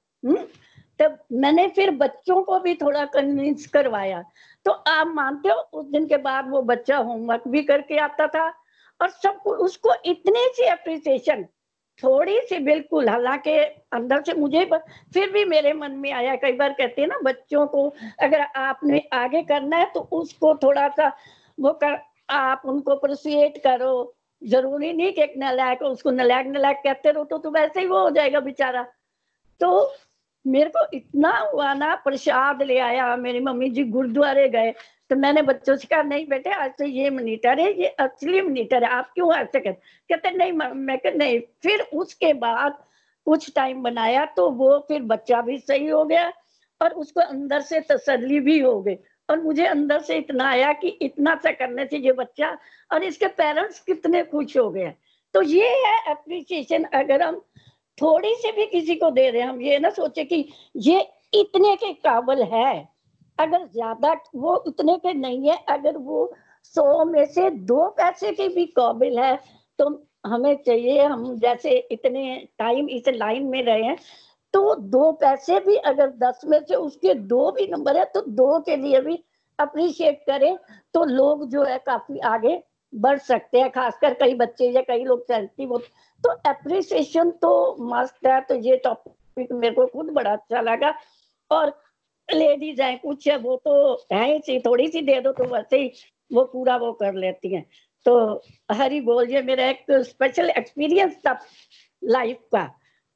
तो मैंने फिर बच्चों को भी थोड़ा कन्विंस करवाया तो आप मानते हो, उस दिन के बाद वो बच्चा होमवर्क भी करके आता था और सब उसको इतनी सी अप्रिसिएशन थोड़ी सी बिल्कुल हालाँकि अंदर से मुझे फिर भी मेरे मन में आया कई बार कहते हैं ना बच्चों को अगर आपने आगे करना है तो उसको थोड़ा सा वो कर आप उनको प्रोसिएट करो। ज़रूरी नहीं कि एक नलायक उसको नलायक नलायक कहते रहो तो, तो वैसे ही वो हो जाएगा बेचारा। तो मेरे को इतना हुआ ना प्रसाद ले आया। मेरी मम्मी जी गुरुद्वारे गए। तो मैंने बच्चों से कहा, नहीं बेटे, आज तो ये मनीटर है, ये असली मनीटर है, आप क्यों ऐसे कहते कहते, नहीं मैं कह, नहीं। फिर उसके बाद कुछ टाइम बनाया तो वो फिर बच्चा भी सही हो गया और उसको अंदर से तसल्ली भी हो गई। और मुझे अंदर से इतना आया कि इतना सा करने से ये बच्चा और इसके पेरेंट्स कितने खुश हो गए तो ये है अप्रिसिएशन अगर हम थोड़ी सी भी किसी को दे रहे हैं, हम ये ना सोचे कि ये इतने के काबल है। अगर ज़्यादा वो उतने के नहीं है, अगर वो सौ में से दो पैसे के भी काबिल है तो हमें चाहिए हम जैसे इतने टाइम इस लाइन में रहे हैं तो दो पैसे भी अगर दस में से उसके दो भी नंबर है तो दो के लिए भी अप्रिशिएट करें तो लोग जो है काफ़ी आगे बढ़ सकते हैं, खासकर कई बच्चे या कई लोग सेंसिटिव होते तो अप्रिसिएशन तो मस्ट है तो ये टॉपिक मेरे को खुद बड़ा अच्छा लगा, और लेडीज़ है कुछ है वो तो है ही थोड़ी सी दे दो तो वैसे ही वो पूरा वो कर लेती हैं। तो हरी बोल ये मेरा एक स्पेशल एक्सपीरियंस था लाइफ का।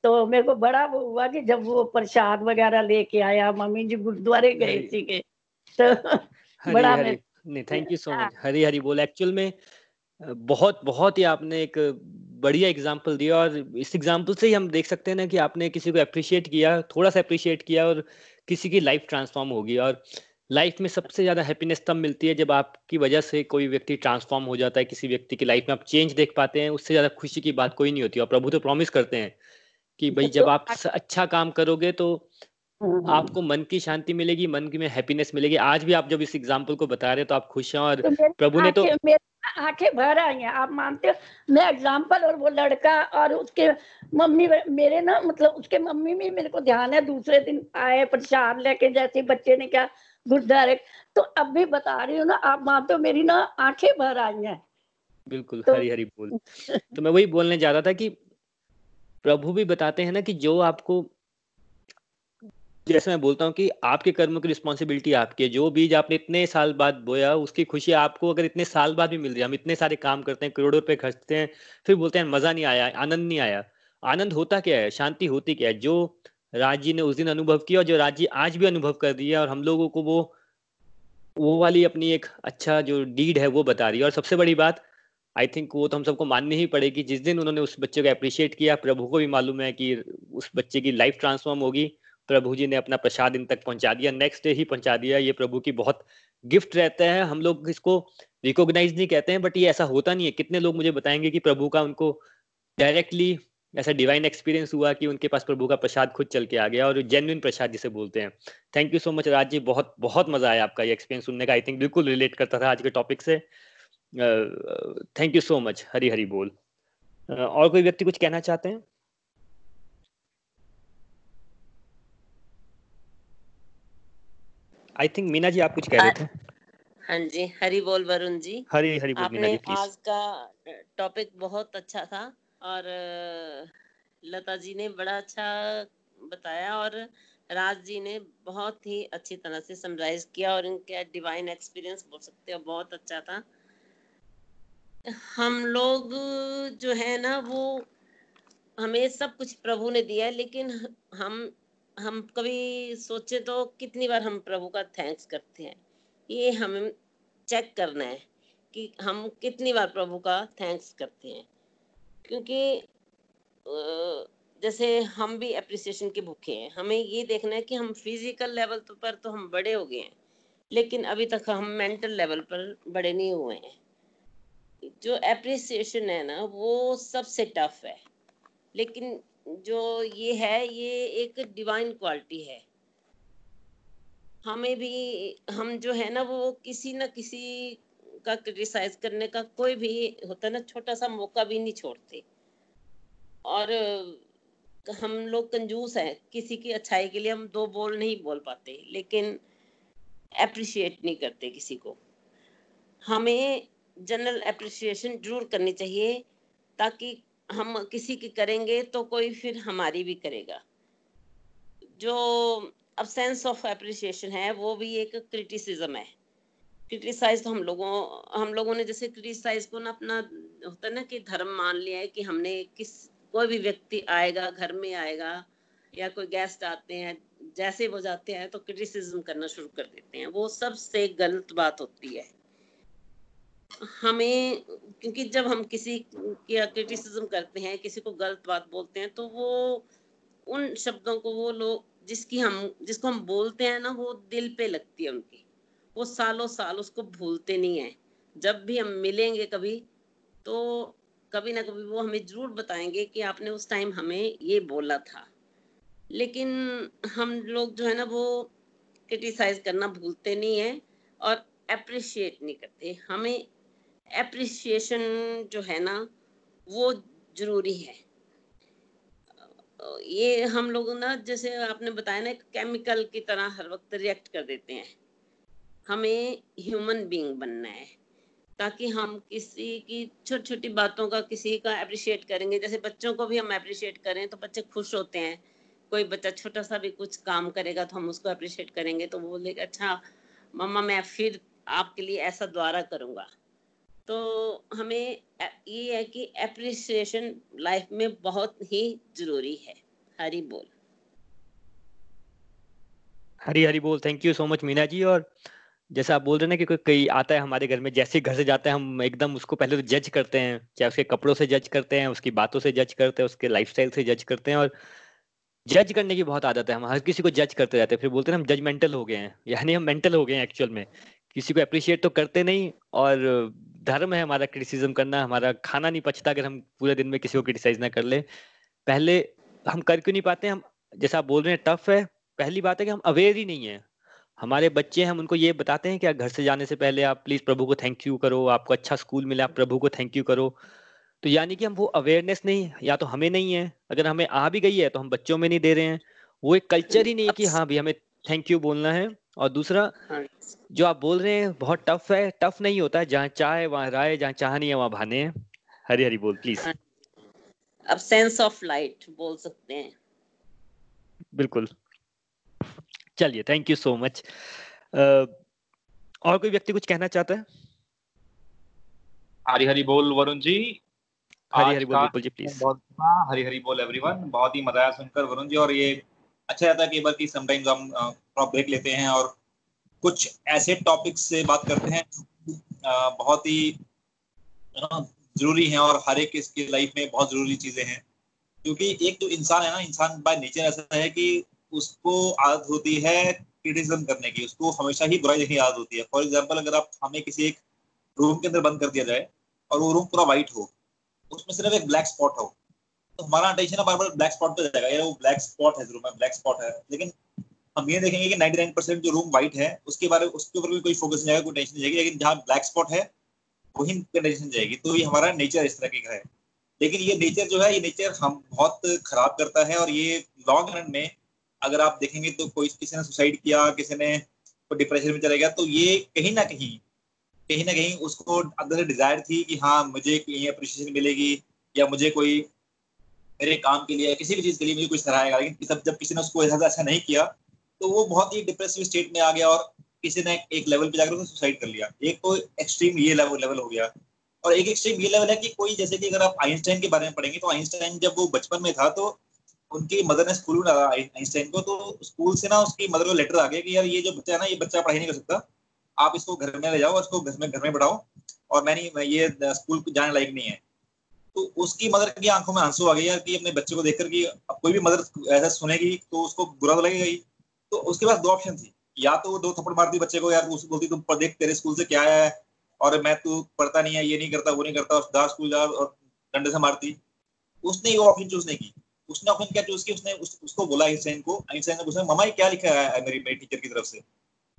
तो मेरे को बड़ा वो हुआ कि जब वो प्रसाद वगैरह लेके आया मम्मी जी गुरुद्वारे गए थे तो बड़ा हरी, नहीं thank you so much Hari Hari बोल एक्चुअल में बहुत बहुत ही आपने एक बढ़िया एग्ज़ाम्पल दिया और इस एग्ज़ाम्पल से ही हम देख सकते हैं ना कि आपने किसी को अप्रिशिएट किया थोड़ा सा अप्रिशिएट किया और किसी की लाइफ ट्रांसफॉर्म होगी और लाइफ में सबसे ज़्यादा हैप्पीनेस तब मिलती है जब आपकी वजह से कोई व्यक्ति ट्रांसफॉर्म हो जाता है किसी व्यक्ति की लाइफ में आप चेंज देख पाते हैं उससे ज़्यादा खुशी की बात कोई नहीं होती। और प्रभु तो प्रॉमिस करते हैं कि भाई जब आप अच्छा काम करोगे तो हम्म। आपको मन की शांति मिलेगी मन की में हैप्पीनेस मिलेगी। आज भी आप जब इस एग्ज़ाम्पल को बता रहे हैं तो आप खुश हैं और तो प्रभु ने तो आँखें भर आई हैं आप मानते हो? मैं एग्ज़ाम्पल और वो लड़का और उसके मम्मी मेरे ना मतलब उसके मम्मी में मेरे को ध्यान है दूसरे दिन आए प्रसाद लेके जैसे बच्चे ने क्या गुरुद्वारे। तो अब भी बता रही हूँ ना आप मानते हो मेरी ना आँखें भर आई हैं। बिल्कुल तो, हरी हरी बोल। तो मैं वही बोलने जा रहा था कि प्रभु भी बताते हैं ना कि जो आपको जैसे मैं बोलता हूँ कि आपके कर्मों की रिस्पॉन्सिबिलिटी आपकी है। जो बीज आपने इतने साल बाद बोया, उसकी खुशी आपको अगर इतने साल बाद भी मिल रही है, हम इतने सारे काम करते हैं, करोड़ों रुपए खर्चते हैं, फिर बोलते हैं, मज़ा नहीं आया, आनंद नहीं आया। आनंद होता क्या है? शांति होती क्या है? जो राज़ी ने उस दिन अनुभव किया और जो राज़ी आज भी अनुभव कर रही है और हम लोगों को वो वो वाली अपनी एक अच्छा जो डीड है, वो बता रही है। और सबसे बड़ी बात आई थिंक वो तो हम सबको माननी ही पड़ेगी। जिस दिन उन्होंने उस बच्चे को अप्रिशिएट किया, प्रभु को भी मालूम है कि उस बच्चे की लाइफ ट्रांसफॉर्म होगी। प्रभु जी ने अपना प्रसाद इन तक पहुँचा दिया। नेक्स्ट डे ही पहुँचा दिया। ये प्रभु की बहुत गिफ्ट रहता है। हम लोग इसको रिकॉग्नाइज नहीं कहते हैं बट ये ऐसा होता नहीं है। कितने लोग मुझे बताएँगे कि प्रभु का उनको डायरेक्टली ऐसा डिवाइन एक्सपीरियंस हुआ कि उनके पास प्रभु का प्रसाद खुद चल के आ गया और जेन्युइन प्रसाद जिसे बोलते हैं। Thank you so much Raj ji. बहुत बहुत मज़ा आया आपका ये एक्सपीरियंस सुनने का। आई थिंक बिल्कुल रिलेट करता था आज के टॉपिक से। Thank you so much Hari Hari बोल। uh, और कोई व्यक्ति कुछ कहना चाहते हैं? आई थिंक मीना जी आप कुछ कह रहे थे? हाँ जी हरी बोल वरुण जी। हरी हरी बोल मीना आपने जी आज का टॉपिक बहुत अच्छा था और लता जी ने बड़ा अच्छा बताया और राज जी ने बहुत ही अच्छी तरह से समराइज किया और इनका डिवाइन एक्सपीरियंस बोल सकते हो बहुत अच्छा था। हम लोग जो है ना वो हमें सब कुछ प्रभु ने दिया है लेकिन हम हम कभी सोचे तो कितनी बार हम प्रभु का थैंक्स करते हैं। ये हमें चेक करना है कि हम कितनी बार प्रभु का थैंक्स करते हैं। क्योंकि जैसे हम भी अप्रिसिएशन के भूखे हैं, हमें ये देखना है कि हम फ़िज़िकल लेवल तो पर तो हम बड़े हो गए हैं, लेकिन अभी तक हम मेंटल लेवल पर बड़े नहीं हुए हैं। जो अप्रिसिएशन है ना, वो सबसे टफ है। लेकिन जो ये है, ये एक डिवाइन क्वालिटी है। हमें भी, हम जो है ना, वो किसी ना किसी का क्रिटिसाइज करने का कोई भी होता ना, छोटा सा मौका भी नहीं छोड़ते। और हम लोग कंजूस हैं, किसी की अच्छाई के लिए हम दो बोल नहीं बोल पाते, लेकिन अप्रिशिएट नहीं करते किसी को। हमें जनरल अप्रिसिएशन ज़रूर करनी चाहिए, ताकि हम किसी की करेंगे तो कोई फिर हमारी भी करेगा। जो अब सेंस ऑफ़ अप्रिसिएशन है, वो भी एक क्रिटिसिज्म है। क्रिटिसाइज तो हम लोगों हम लोगों ने जैसे क्रिटिसाइज को ना अपना होता है ना कि धर्म मान लिया है कि हमने किस, कोई भी व्यक्ति आएगा, घर में आएगा, या कोई गेस्ट आते हैं, जैसे वो जाते हैं तो क्रिटिसिज्म करना शुरू कर देते हैं। वो सबसे गलत बात होती है। हमें, क्योंकि जब हम किसी की क्रिटिसिज्म करते हैं, किसी को गलत बात बोलते हैं तो वो, उन शब्दों को वो लोग जिसकी हम, जिसको हम बोलते हैं ना, वो दिल पे लगती है उनकी। वो सालों साल उसको भूलते नहीं है। जब भी हम मिलेंगे कभी तो कभी ना कभी वो हमें ज़रूर बताएँगे कि आपने उस टाइम हमें ये बोला था। लेकिन हम लोग जो है ना, वो क्रिटिसाइज करना भूलते नहीं है और अप्रिशिएट नहीं करते। हमें अप्रिसिएशन जो है ना, वो ज़रूरी है। ये हम लोग ना, जैसे आपने बताया ना केमिकल की तरह हर वक्त रिएक्ट कर देते हैं। हमें ह्यूमन बीइंग बनना है, ताकि हम किसी की छोटी छोटी बातों का किसी का अप्रिशिएट करेंगे। जैसे बच्चों को भी हम अप्रिशिएट करें तो बच्चे खुश होते हैं। कोई बच्चा छोटा सा भी कुछ काम करेगा तो हम उसको अप्रिशिएट करेंगे तो वो बोलेगा अच्छा मम्मा, मैं फिर आपके लिए ऐसा द्वारा करूँगा। तो हमें ये है कि अप्रिसिएशन लाइफ में बहुत ही ज़रूरी है। हरी बोल। हरी हरी बोल। Thank you so much Meena ji और जैसा आप बोल रहे ना कि कोई, कई आता है हमारे घर में, जैसे घर से जाता है, हम एकदम उसको पहले तो जज करते हैं, चाहे उसके कपड़ों से जज करते हैं, उसकी बातों से जज करते हैं, उसके लाइफस्टाइल से जज करते हैं और जज करने की बहुत आदत है। हम हर किसी को जज करते रहते हैं। फिर बोलते हैं हम जजमेंटल हो गए हैं। [laughs] यानी हम मेंटल हो गए हैं एक्चुअल में। किसी को अप्रिशिएट तो करते नहीं और धर्म है हमारा क्रिटिसिज्म करना हमारा खाना नहीं पचता अगर हम पूरे दिन में किसी को क्रिटिसाइज ना कर ले। पहले हम कर क्यों नहीं पाते? हम जैसा आप बोल रहे हैं टफ है। पहली बात है कि हम अवेयर ही नहीं है। हमारे बच्चे हम उनको ये बताते हैं कि घर से जाने से पहले आप प्लीज़ प्रभु को थैंक यू करो आपको अच्छा स्कूल मिला आप प्रभु को थैंक यू करो। तो यानी कि हम वो अवेयरनेस नहीं या तो हमें नहीं है। अगर हमें आ भी गई है तो हम बच्चों में नहीं दे रहे हैं। वो एक कल्चर ही नहीं है कि हाँ भाई हमें थैंक यू बोलना है। और दूसरा हाँ। जो आप बोल रहे हैं बहुत टफ है। टफ नहीं होता है जहाँ चाह है वहाँ राय जहाँ चाह नहीं है वहाँ भाने हैं। हरी हरी बोल प्लीज़ हाँ। अब सेंस ऑफ़ लाइट बोल सकते हैं। बिल्कुल। चलिए थैंक यू सो मच और कोई व्यक्ति कुछ कहना चाहता है? हरी हरी बोल वरुण जी। हरी हरी बोल बिल्कुल जी प्लीज़ बहुत हरी हरी बोल एवरीवन बहुत ही मज़ा आया सुनकर वरुण जी और ये अच्छा रहता है कि बार की समटाइम्स हम क्रॉप ब्रेक लेते हैं और कुछ ऐसे टॉपिक्स से बात करते हैं बहुत ही ज़रूरी हैं और हर एक इसकी लाइफ में बहुत ज़रूरी चीज़ें हैं। क्योंकि एक जो इंसान है ना, इंसान बाय नेचर ऐसा है कि उसको आदत होती है क्रिटिसिज्म करने की, उसको हमेशा ही बुराई देखने की आदत होती है। फॉर एग्ज़ाम्पल अगर आप हमें किसी एक रूम के अंदर बंद कर दिया जाए और वो रूम पूरा व्हाइट हो, उसमें सिर्फ़ एक ब्लैक स्पॉट हो तो हमारा अटेंशन बार बार ब्लैक स्पॉट पे जाएगा। यार वो ब्लैक स्पॉट है में ब्लैक स्पॉट है, लेकिन हम ये देखेंगे कि 99% जो रूम व्हाइट है, उसके बारे उसके ऊपर भी कोई फोकस नहीं जाएगा कोई टेंशन नहीं जाएगी लेकिन जहाँ ब्लैक स्पॉट है, वही टेंशन जाएगी। तो ये हमारा नेचर इस तरह का है। लेकिन ये नेचर जो है, ये नेचर हम बहुत खराब करता है और ये लॉन्ग रन में अगर आप देखेंगे तो कोई, किसी ने सुसाइड किया, किसी ने डिप्रेशन में चला गया तो ये कहीं ना कहीं कहीं ना कहीं उसको अंदर से डिज़ायर थी कि हाँ मुझे अप्रिशिएशन मिलेगी या मुझे कोई, मेरे काम के लिए किसी भी चीज़ के लिए मुझे कुछ सराहेगा लेकिन जब किसी ने उसको ऐसा अच्छा नहीं किया तो वो बहुत ही डिप्रेसिव स्टेट में आ गया और किसी ने एक लेवल पे जाकर उसने सुसाइड कर लिया। एक तो एक्सट्रीम ये लेवल लेवल हो गया। और एक एक्सट्रीम ये लेवल है कि कोई जैसे कि अगर आप आइंस्टाइन के बारे में पढ़ेंगे तो आइंस्टाइन जब वो बचपन में था तो उनकी मदर ने स्कूल में डाला आइंस्टाइन को तो स्कूल से ना उसकी मदर को लेटर आ गया कि यार ये जो बच्चा है ना, ये बच्चा पढ़ाई नहीं कर सकता। आप इसको घर में ले जाओ और इसको घर में घर में पढ़ाओ। और मैं नहीं ये स्कूल जाने लायक नहीं है। तो उसकी मदर की आँखों में आँसू आ गए यार कि अपने बच्चे को देखकर कि अब कोई भी मदर ऐसा सुनेगी तो उसको बुरा तो लगेगा ही। तो उसके पास दो ऑप्शन थी। या तो वो दो थप्पड़ मारती बच्चे को यार बोलती तुम देख तेरे स्कूल से क्या आया है? और मैं तू पढ़ता नहीं है ये नहीं करता वो नहीं करता। जा स्कूल जा और डंडे से मारती। उसने ये ऑप्शन चूज़ नहीं की। उसने ऑप्शन क्या चूज़ की? उसने उस, उसको बोला आइंस्टाइन को। आइंस्टाइन ने पूछा मामा ये क्या लिखा है मेरी मेरी टीचर की तरफ़ से?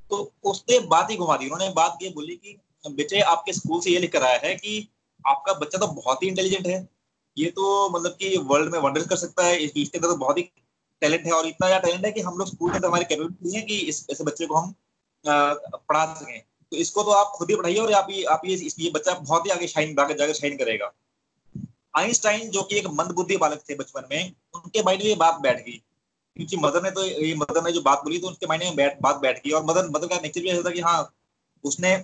तो उसने बात ही घुमा दी। उन्होंने बात ये बोली कि बेटे आपके स्कूल से ये लिख कर आया है कि आपका बच्चा तो बहुत ही इंटेलिजेंट है। ये तो मतलब कि वर्ल्ड में वंडर कर सकता है। इसके अंदर तो बहुत ही टैलेंट है और इतना ज़्यादा टैलेंट है कि हम लोग स्कूल के अंदर हमारी कैपेबिलिटी है कि इस, ऐसे बच्चे को हम पढ़ा सकें। तो इसको तो आप खुद ही पढ़ाइए और आप ये आप ये ये बच्चा बहुत ही आगे शाइन, आगे जाकर शाइन करेगा। आइंस्टाइन, जो कि एक मंदबुद्धि बालक थे बचपन में, उनके माइंड में ये बात बैठ गई। क्योंकि मदर ने तो ये मदर ने जो बात बोली तो उनके माइंड में बैठ, बात बैठ गई और मदर मदर का नेचर भी ऐसा था कि हाँ उसने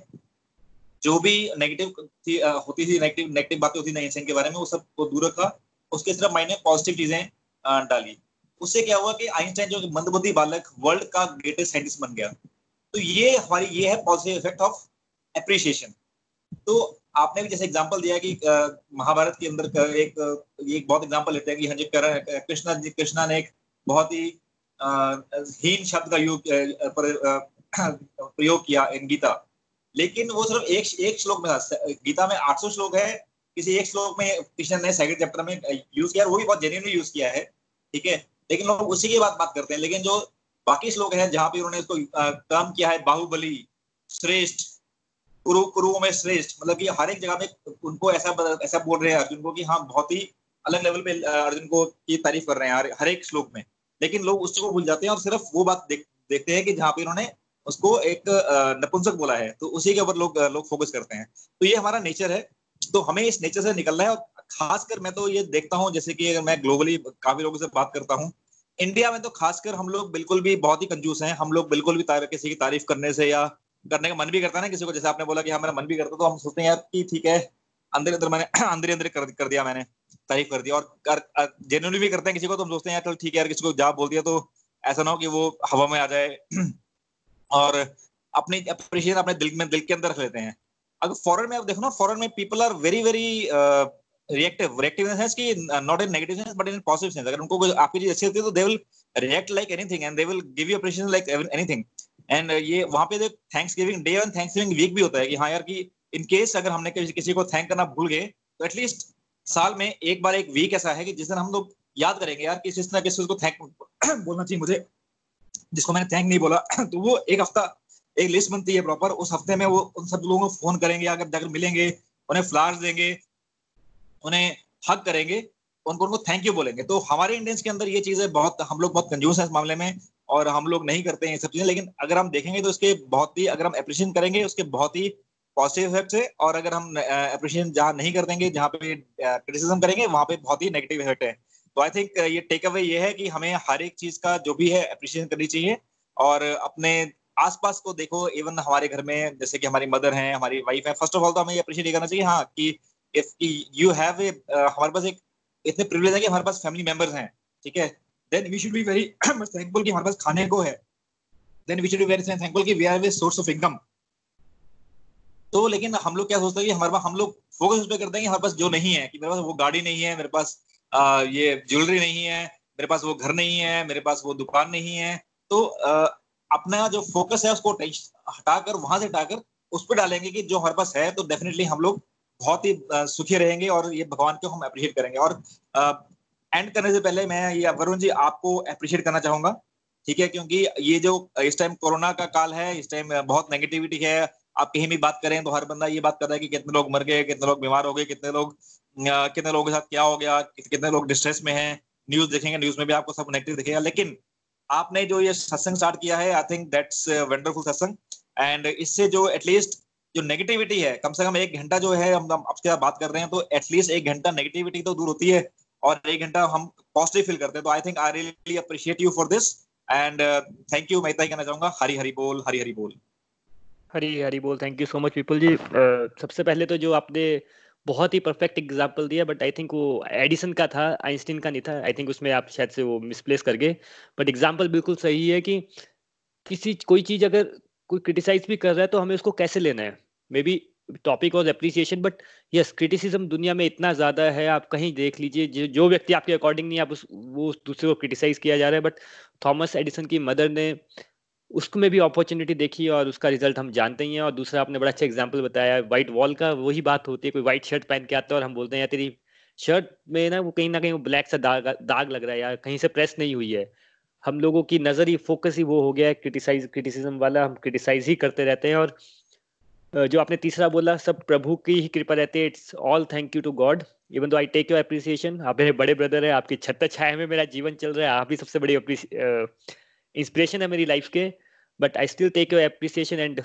जो भी नेगेटिव थी होती थी, नेगेटिव नेगेटिव बातें होती थी आइंस्टाइन के बारे में, वो सबको दूर रखा। उसके सिर्फ़ माइंड में पॉजिटिव चीज़ें डाली। उससे क्या हुआ कि आइंस्टाइन जो मंदबुद्धि बालक वर्ल्ड का ग्रेटेस्ट साइंटिस्ट बन गया। तो ये हमारी, ये है पॉजिटिव इफ़ेक्ट ऑफ़ अप्रिशिएशन तो आपने भी जैसे एग्जांपल दिया कि महाभारत के अंदर एक एक बहुत एग्जांपल लेते हैं कि हाँ जी कृष्णा जी कृष्णा ने एक बहुत ही हीन शब्द का योग [clears throat] प्रयोग किया इन गीता। लेकिन वो सिर्फ़ एक एक श्लोक में था। गीता में 800 श्लोक है। किसी एक श्लोक में कृष्ण ने सेकंड चैप्टर में यूज़ किया वो भी बहुत जेन्यूनली यूज़ किया है। ठीक है? लेकिन लोग उसी के बाद बात करते हैं। लेकिन जो बाकी श्लोक है जहाँ पे उन्होंने इसको काम किया है बाहुबली श्रेष्ठ कुरु कुरुओं में श्रेष्ठ मतलब कि हर एक जगह में उनको ऐसा ऐसा बोल रहे हैं अर्जुन को कि हाँ बहुत ही अलग लेवल पे अर्जुन को की तारीफ़ कर रहे हैं हर एक श्लोक में। लेकिन लोग उसको भूल जाते हैं और सिर्फ़ वो बात देख, देखते हैं कि जहाँ पे उन्होंने उसको एक नपुंसक बोला है। तो उसी के ऊपर लोग लोग फोकस करते हैं। तो ये हमारा नेचर है। तो हमें इस नेचर से निकलना है और खासकर मैं तो ये देखता हूँ जैसे कि अगर मैं ग्लोबली काफ़ी लोगों से बात करता हूँ। इंडिया में तो खासकर हम लोग बिल्कुल भी बहुत ही कंजूस हैं। हम लोग बिल्कुल भी किसी की तारीफ़ करने से या करने का मन भी करता है ना किसी को। जैसे आपने बोला कि हाँ मेरा मन भी करता तो हम सोचते हैं यार कि ठीक है अंदर अंदर मैंने [clears throat] अंदर अंदर कर, कर दिया मैंने तारीफ़ कर दिया और जेन्युइनली भी करते हैं किसी को तो हम सोचते हैं यार चल ठीक है यार किसी को जा बोल दिया तो ऐसा ना हो कि वो हवा में आ जाए। [clears throat] और अपनी अप्रिशिएशन अपने दिल में दिल के अंदर रख लेते हैं। अगर फॉरन में आप देखो ना फॉरन में people are very very reactive reactive in sense कि not in negative sense but in positive sense अगर उनको आपकी चीज़ अच्छी होती है तो they will react like anything and they will give you appreciation like anything and ये वहाँ पे thanksgiving day and thanksgiving week भी होता है कि हाँ यार कि इन केस अगर हमने किसी, को थैंक करना भूल गए तो एटलीस्ट साल में एक बार एक वीक ऐसा है कि जिस दिन हम लोग याद करेंगे यार कि किस किसी को थैंक [coughs] बोलना चाहिए मुझे जिसको मैंने थैंक नहीं बोला [coughs] तो वो एक हफ़्ता एक लिस्ट बनती है प्रॉपर उस हफ़्ते में वो उन सब लोगों को फ़ोन करेंगे, अगर जाकर मिलेंगे, उन्हें फ्लावर्स देंगे, उन्हें हक करेंगे, उनको उनको थैंक यू बोलेंगे। तो हमारे इंडियंस के अंदर ये चीज़ें बहुत, हम लोग बहुत कंजूस है इस मामले में, और हम लोग नहीं करते हैं ये सब चीज़ें, लेकिन अगर हम देखेंगे तो उसके बहुत ही, अगर हम अप्रिशिएट करेंगे, उसके बहुत ही पॉजिटिव इफ़ेक्ट है और अगर हम अप्रिशिएट जहाँ नहीं कर देंगे, जहाँ पे क्रिटिसिज्म करेंगे, वहाँ पे बहुत ही नेगेटिव इफ़ेक्ट है। तो आई थिंक ये टेक अवे ये है कि हमें हर एक चीज़ का जो भी है अप्रिशिएशन करनी चाहिए, और अपने आसपास को देखो इवन हमारे घर में जैसे कि हमारी मदर है हमारी वाइफ है फ़र्स्ट ऑफ़ ऑल तो हमें अप्रिशिएट करना चाहिए हाँ कि इफ़ यू हैव ए हमारे पास एक इतने प्रिविलेज है कि हमारे पास फैमिली मेंबर्स हैं ठीक है? Then we should be very much thankful कि हमारे पास खाने को है। Then we should be very thankful कि we are source of income तो लेकिन हम लोग क्या सोचते हैं कि हमारे पास हम लोग फोकस उस पर करते हैं कि हमारे पास जो नहीं है कि मेरे पास वो गाड़ी नहीं है मेरे पास आ, ये ज्वेलरी नहीं है मेरे पास वो घर नहीं है मेरे पास वो दुकान नहीं है। तो अपना जो फोकस है उसको हटाकर, वहाँ से हटाकर उस पर डालेंगे कि जो हमारे पास है तो डेफिनेटली हम लोग बहुत ही सुखी रहेंगे और ये भगवान को हम अप्रिशिएट करेंगे। और एंड करने से पहले मैं ये वरुण जी आपको अप्रिशिएट करना चाहूँगा, ठीक है? क्योंकि ये जो, इस टाइम कोरोना का काल है, इस टाइम बहुत नेगेटिविटी है। आप कहीं भी बात करें तो हर बंदा ये बात कर रहा है कि कितने लोग मर गए, कितने लोग बीमार हो गए, कितने लोग कितने लोगों के साथ क्या हो गया, कितने लोग डिस्ट्रेस में हैं। न्यूज़ देखेंगे न्यूज़ में भी आपको सब नेगेटिव दिखेगा। लेकिन आपने जो ये सत्संग स्टार्ट किया है I think that's wonderful satsang. And इससे जो एटलीस्ट जो नेगेटिविटी है कम से कम एक घंटा जो है हम आपके साथ बात कर रहे हैं तो एटलीस्ट एक घंटा नेगेटिविटी तो दूर होती है और एक घंटा हम पॉजिटिव फील करते हैं। तो I think I really appreciate you for this and thank you मैं इतना ही कहना चाहूँगा। हरी हरी बोल हरी हरी बोल। हरी हरी बोल thank you so much people ji. uh, सबसे पहले तो जो आपने बहुत ही परफेक्ट एग्ज़ाम्पल दिया बट आई थिंक वो एडिसन का था आइंस्टीन का नहीं था आई थिंक उसमें आप शायद से वो मिसप्लेस कर गए बट एग्ज़ाम्पल बिल्कुल सही है कि किसी कोई चीज़ अगर कोई क्रिटिसाइज भी कर रहा है तो हमें उसको कैसे लेना है? Maybe topic was appreciation but yes criticism दुनिया में इतना ज़्यादा है आप कहीं देख लीजिए जो, व्यक्ति आपके अकॉर्डिंग नहीं आप उस वो दूसरे को क्रिटिसाइज किया जा रहा है। बट थॉमस एडिसन की मदर ने उसको में भी अपॉर्चुनिटी देखी और उसका रिज़ल्ट हम जानते ही हैं। और दूसरा आपने बड़ा अच्छा एग्ज़ाम्पल बताया व्हाइट वॉल का, वही बात होती है, कोई व्हाइट शर्ट पहन के आता है और हम बोलते हैं, यार तेरी शर्ट में ना वो कहीं ना कहीं वो ब्लैक सा दाग दाग लग रहा है यार, कहीं से प्रेस नहीं हुई है। हम लोगों की नज़र ही फोकस ही वो हो गया है क्रिटिसाइज क्रिटिसिज्म वाला, हम क्रिटिसाइज ही करते रहते हैं। और जो आपने तीसरा बोला, सब प्रभु की ही कृपा रहती है। It's all thank you to God even though I take your appreciation आप मेरे बड़े ब्रदर है, आपकी छत छाया में मेरा जीवन चल रहा है, आप भी सबसे बड़ी इंस्पिरेशन है मेरी लाइफ के but I still take your appreciation and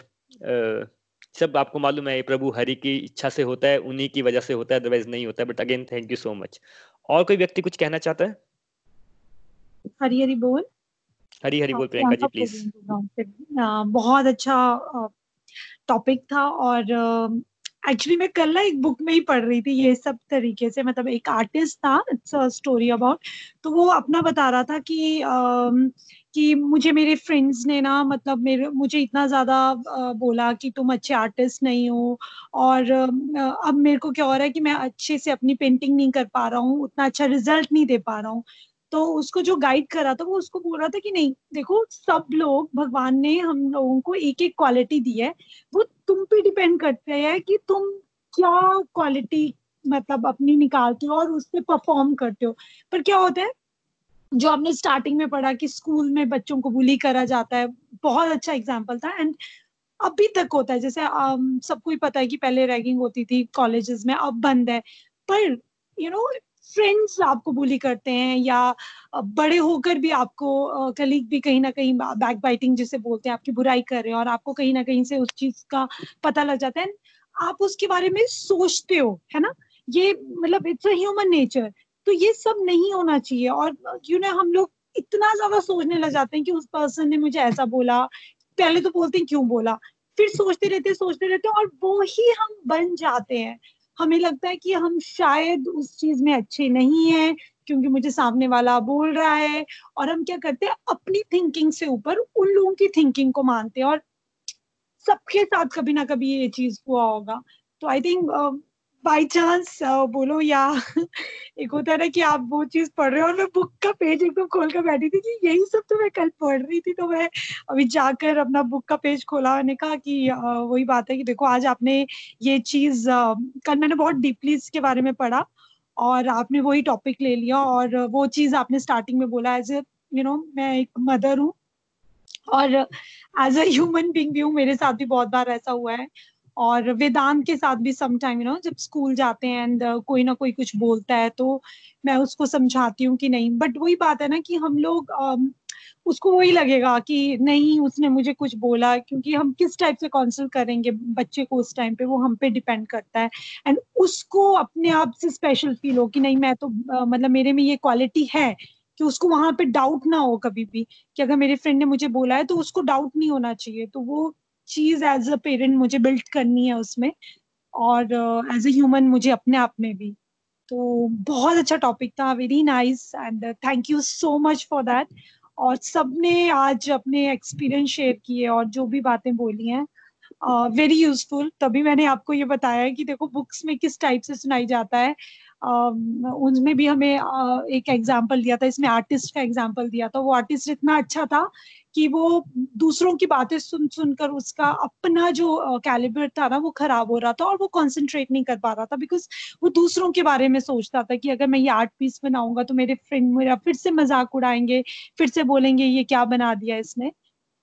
सब आपको मालूम है प्रभु हरि की इच्छा से होता है उन्हीं की वजह से होता है अदरवाइज़ नहीं होता है but again thank you so much और कोई व्यक्ति कुछ कहना चाहता है? हरी हरी बोल। हरी हरी बोल प्रियंका जी प्लीज़ बहुत अच्छा टॉपिक था और एक्चुअली मैं कल ना एक बुक में ही पढ़ रही थी ये सब तरीके से। मतलब एक आर्टिस्ट था इट्स स्टोरी अबाउट तो वो अपना बता रहा था कि uh, कि मुझे मेरे फ्रेंड्स ने ना मतलब मेरे मुझे इतना ज़्यादा बोला कि तुम अच्छे आर्टिस्ट नहीं हो। और अब मेरे को क्या हो रहा है कि मैं अच्छे से अपनी पेंटिंग नहीं कर पा रहा हूँ उतना अच्छा रिज़ल्ट नहीं दे पा रहा हूँ। तो उसको जो गाइड करा था, वो उसको बोल रहा था कि नहीं, देखो, सब लोग, भगवान ने हम लोगों को एक एक क्वालिटी दी है। वो तुम पे डिपेंड करते हैं कि तुम क्या क्वालिटी मतलब अपनी निकालते हो और उस पर परफॉर्म करते हो। पर क्या होता है, जो आपने स्टार्टिंग में पढ़ा कि स्कूल में बच्चों को बुली करा जाता है, बहुत अच्छा एग्ज़ाम्पल था। एंड अभी तक होता है, जैसे सबको ही पता है कि पहले रैगिंग होती थी कॉलेजेस में, अब बंद है। पर यू नो फ्रेंड्स आपको बुली करते हैं या बड़े होकर भी आपको कलीग भी कहीं ना कहीं बैक बाइटिंग जिसे बोलते हैं, आपकी बुराई कर रहे हैं और आपको कहीं ना कहीं से उस चीज़ का पता लग जाता है। आप उसके बारे में सोचते हो, है ना? ये मतलब इट्स अ ह्यूमन नेचर तो ये सब नहीं होना चाहिए और यू नो हम लोग इतना ज़्यादा सोचने लग जाते हैं कि उस पर्सन ने मुझे ऐसा बोला, पहले तो बोलते हैं, क्यों बोला? फिर सोचते रहते सोचते रहते और वो ही हम बन जाते हैं। हमें लगता है कि हम शायद उस चीज़ में अच्छे नहीं है, क्योंकि मुझे सामने वाला बोल रहा है और हम क्या करते हैं, अपनी थिंकिंग से ऊपर उन लोगों की थिंकिंग को मानते हैं और सबके साथ कभी ना कभी ये चीज़ हुआ होगा। तो आई थिंक बाई चांस बोलो या। एक होता है ना कि आप वो चीज़ पढ़ रहे हो और मैं बुक का पेज एकदम खोल कर बैठी थी कि यही सब तो मैं कल पढ़ रही थी तो मैं अभी जाकर अपना बुक का पेज खोला मैंने कहा कि वही बात है कि देखो, आज आपने ये चीज़ कल मैंने बहुत डीपली इसके बारे में पढ़ा और आपने वही टॉपिक ले लिया और वो चीज़ आपने स्टार्टिंग में बोला एज ए यू नो मैं एक मदर हूँ और एज अ ह्यूमन बींग भी हूँ, मेरे साथ भी बहुत बार ऐसा हुआ है। और वेदांत के साथ भी सम टाइम यू नो जब स्कूल जाते हैं एंड uh, कोई ना कोई कुछ बोलता है तो मैं उसको समझाती हूँ कि नहीं। बट वही बात है ना कि हम लोग um, उसको वही लगेगा कि नहीं उसने मुझे कुछ बोला क्योंकि हम किस टाइप से कॉन्सल्ट करेंगे बच्चे को उस टाइम पे वो हम पे डिपेंड करता है। एंड उसको अपने आप से स्पेशल फील हो कि नहीं मैं तो uh, मतलब मेरे में ये क्वालिटी है कि उसको वहाँ पे डाउट ना हो कभी भी कि अगर मेरे फ्रेंड ने मुझे बोला है तो उसको डाउट नहीं होना चाहिए। तो वो चीज़ एज अ पेरेंट मुझे बिल्ड करनी है उसमें और एज अ ह्यूमन मुझे अपने आप में भी। तो बहुत अच्छा टॉपिक था very nice and thank you so much for that और सबने आज अपने एक्सपीरियंस शेयर किए और जो भी बातें बोली हैं वेरी uh, यूजफुल तभी मैंने आपको ये बताया कि देखो बुक्स में किस टाइप से सुनाई जाता है। उनमें भी हमें एक एग्ज़ाम्पल दिया था, इसमें आर्टिस्ट का एग्ज़ाम्पल दिया था। वो आर्टिस्ट इतना अच्छा था कि वो दूसरों की बातें सुन, सुनकर उसका अपना जो कैलिबर था ना, वो खराब हो रहा था और वो कंसंट्रेट नहीं कर पा रहा था बिकॉज़ वो दूसरों के बारे में सोचता था कि अगर मैं ये आर्ट पीस बनाऊँगा तो मेरे फ्रेंड मेरा फिर से मज़ाक उड़ाएँगे, फिर से बोलेंगे, ये क्या बना दिया इसने?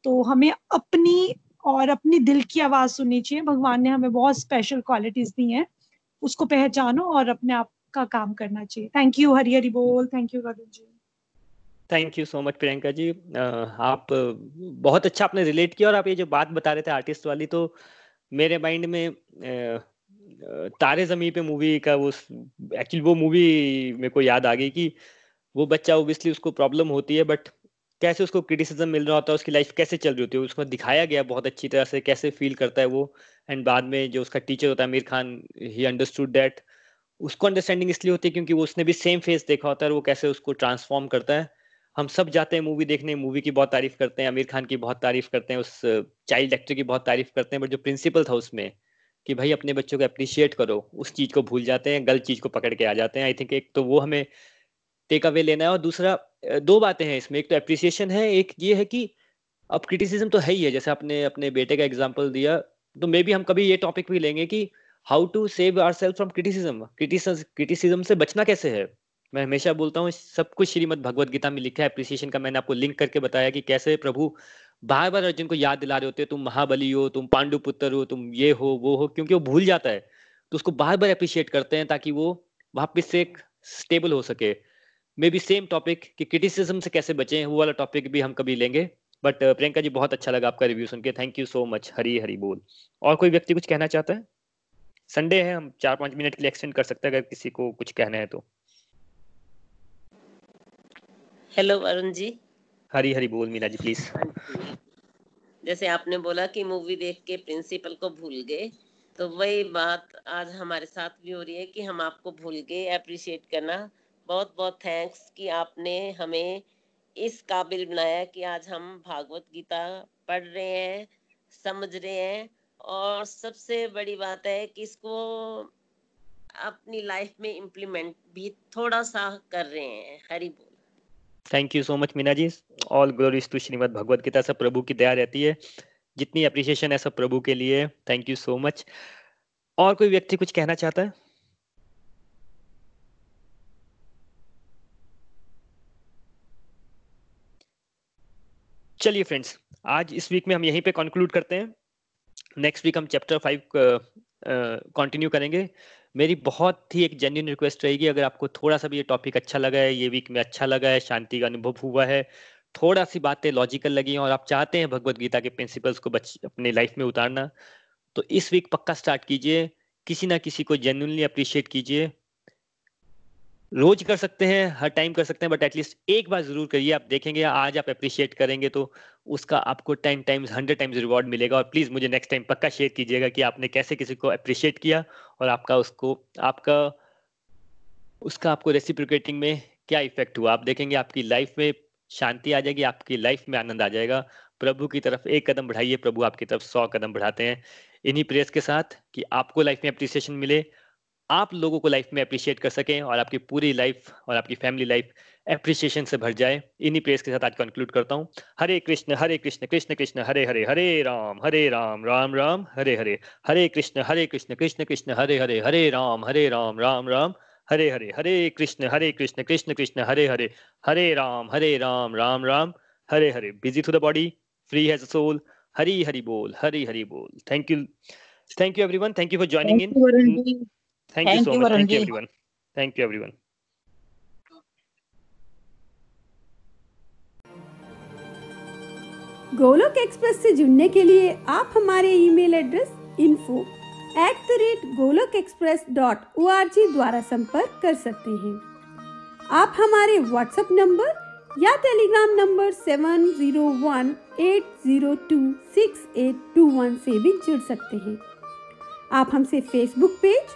तो हमें अपनी और अपनी दिल की आवाज़ सुननी चाहिए। भगवान ने हमें बहुत स्पेशल क्वालिटीज दी हैं। उसको पहचानो और अपने आप का काम करना चाहिए। थैंक यू हरी हरी बोल। Thank you Varun ji. Thank you so much Priyanka ji. आप बहुत अच्छा आपने रिलेट किया और आप ये जो बात बता रहे थे आर्टिस्ट वाली तो मेरे माइंड में तारे जमी पे मूवी का वो एक्चुअली वो मूवी मेरे को याद आ गई कि वो बच्चा ओबियसली उसको प्रॉब्लम होती है बट कैसे उसको क्रिटिसिज्म मिल रहा होता है, उसकी लाइफ कैसे चल रही होती है, उसको दिखाया गया बहुत अच्छी तरह से, कैसे फील करता है वो। एंड बाद में जो उसका टीचर होता है आमिर खान ही अंडरस्टूड दैट उसको अंडरस्टैंडिंग इसलिए होती है क्योंकि वो उसने भी सेम फेस देखा होता है वो कैसे उसको ट्रांसफॉर्म करता है। हम सब जाते हैं मूवी देखने मूवी की बहुत तारीफ़ करते हैं, आमिर खान की बहुत तारीफ़ करते हैं, उस चाइल्ड एक्टर की बहुत तारीफ़ करते हैं बट जो प्रिंसिपल था उसमें कि भाई अपने बच्चों को अप्रिशिएट करो, उस चीज़ को भूल जाते हैं, गलत चीज़ को पकड़ के आ जाते हैं। आई थिंक एक तो वो हमें टेक अवे लेना है और दूसरा दो बातें हैं इसमें। एक तो अप्रिसिएशन है, एक ये है कि अब क्रिटिसिज्म तो है ही है, जैसे आपने अपने बेटे का एग्ज़ाम्पल दिया तो मे भी हम कभी ये टॉपिक भी लेंगे कि how to save our self from criticism criticism से बचना कैसे है? मैं हमेशा बोलता हूँ, सब कुछ श्रीमद भगवत गीता में लिखा है अप्रिसिएशन का मैंने आपको लिंक करके बताया कि कैसे प्रभु बार बार अर्जुन को याद दिला रहे होते तुम महाबली हो, तुम पांडु पुत्र हो, तुम ये हो, वो हो, क्योंकि वो भूल जाता है। तो उसको बार बार अप्रिशिएट करते हैं ताकि वो वापिस से स्टेबल हो सके। मे बी सेम टॉपिक कि क्रिटिसिज्म से कैसे बचें, वो वाला टॉपिक भी हम कभी लेंगे। बट प्रियंका जी, बहुत अच्छा लगा आपका रिव्यू सुन के। Thank you so much Hari Hari बोल। और कोई व्यक्ति कुछ कहना चाहता है? संडे है हम चार पाँच मिनट के लिए एक्सटेंड कर सकते हैं अगर किसी को कुछ कहना है तो। हेलो वरुण जी। हरी हरी बोल मीना जी प्लीज़ जैसे आपने बोला कि मूवी देख के प्रिंसिपल को भूल गए तो वही बात आज हमारे साथ भी हो रही है कि हम आपको भूल गए अप्रिशिएट करना। बहुत बहुत थैंक्स कि आपने हमें इस काबिल बनाया कि आज हम भागवत गीता पढ़ रहे हैं समझ रहे हैं और सबसे बड़ी बात है कि इसको अपनी लाइफ में इम्प्लीमेंट भी थोड़ा सा कर रहे हैं, हरी बोल। Thank you so much Meena ji all glories to Shrimad Bhagavad Gita सब प्रभु की दया रहती है। जितनी अप्रिशिएशन है सब प्रभु के लिए। थैंक यू सो मच और कोई व्यक्ति कुछ कहना चाहता है? चलिए फ्रेंड्स आज इस वीक में हम यहीं पे कंक्लूड करते हैं। नेक्स्ट वीक हम चैप्टर फाइव कंटिन्यू करेंगे। मेरी बहुत ही एक जेन्यून रिक्वेस्ट रहेगी, अगर आपको थोड़ा सा भी ये टॉपिक अच्छा लगा है, ये वीक में अच्छा लगा है, शांति का अनुभव हुआ है, थोड़ा सी बातें लॉजिकल लगी हैं और आप चाहते हैं भगवत गीता के प्रिंसिपल्स को बच, अपने लाइफ में उतारना तो इस वीक पक्का स्टार्ट कीजिए, किसी ना किसी को जेन्यूनली अप्रिशिएट कीजिए। रोज कर सकते हैं, हर टाइम कर सकते हैं बट एटलीस्ट एक बार ज़रूर करिए, आप देखेंगे, आज आप अप्रिशिएट करेंगे तो उसका आपको ten times hundred times reward मिलेगा, और प्लीज़ मुझे नेक्स्ट टाइम पक्का शेयर कीजिएगा कि आपने कैसे किसी को अप्रिशिएट किया, और आपका उसको, आपका, उसका आपको रेसिप्रिकेटिंग में क्या इफ़ेक्ट हुआ। आप देखेंगे, आपकी लाइफ में शांति आ जाएगी, आपकी लाइफ में आनंद आ जाएगा। प्रभु की तरफ़ एक कदम बढ़ाइए, प्रभु आपकी तरफ़ सौ कदम बढ़ाते हैं। इन्हीं प्रेयर्स के साथ कि आपको लाइफ में अप्रिसिएशन मिले आप लोगों को लाइफ में अप्रिशिएट कर सकें और आपकी पूरी लाइफ और आपकी फैमिली लाइफ अप्रिसिएशन से भर जाए। इन्हीं प्रेस के साथ आज कंक्लूड करता हूँ। Hare Krishna Hare Krishna Krishna Krishna Hare Hare Hare Ram Hare Ram Ram Ram Hare Hare. Hare Krishna Hare Krishna Krishna Krishna Hare Hare Hare Ram Hare Ram Ram Ram. Hare Hare Hare Krishna Hare Krishna Krishna Krishna Hare Hare Hare Ram Hare Ram Ram Ram. Hare Hare busy through the body free has soul Hari Hari बोल हरी हरी बोल। Thank you thank you everyone thank you for joining in Thank, Thank you so you, much. Thank you, everyone. Thank you, everyone. Golok express से जुड़ने के लिए आप हमारे email address info at the rate Golok express dot O R G द्वारा संपर्क कर सकते हैं आप हमारे व्हाट्सएप नंबर या Telegram number seven zero one eight zero two six eight two one से भी जुड़ सकते हैं आप हमसे फेसबुक पेज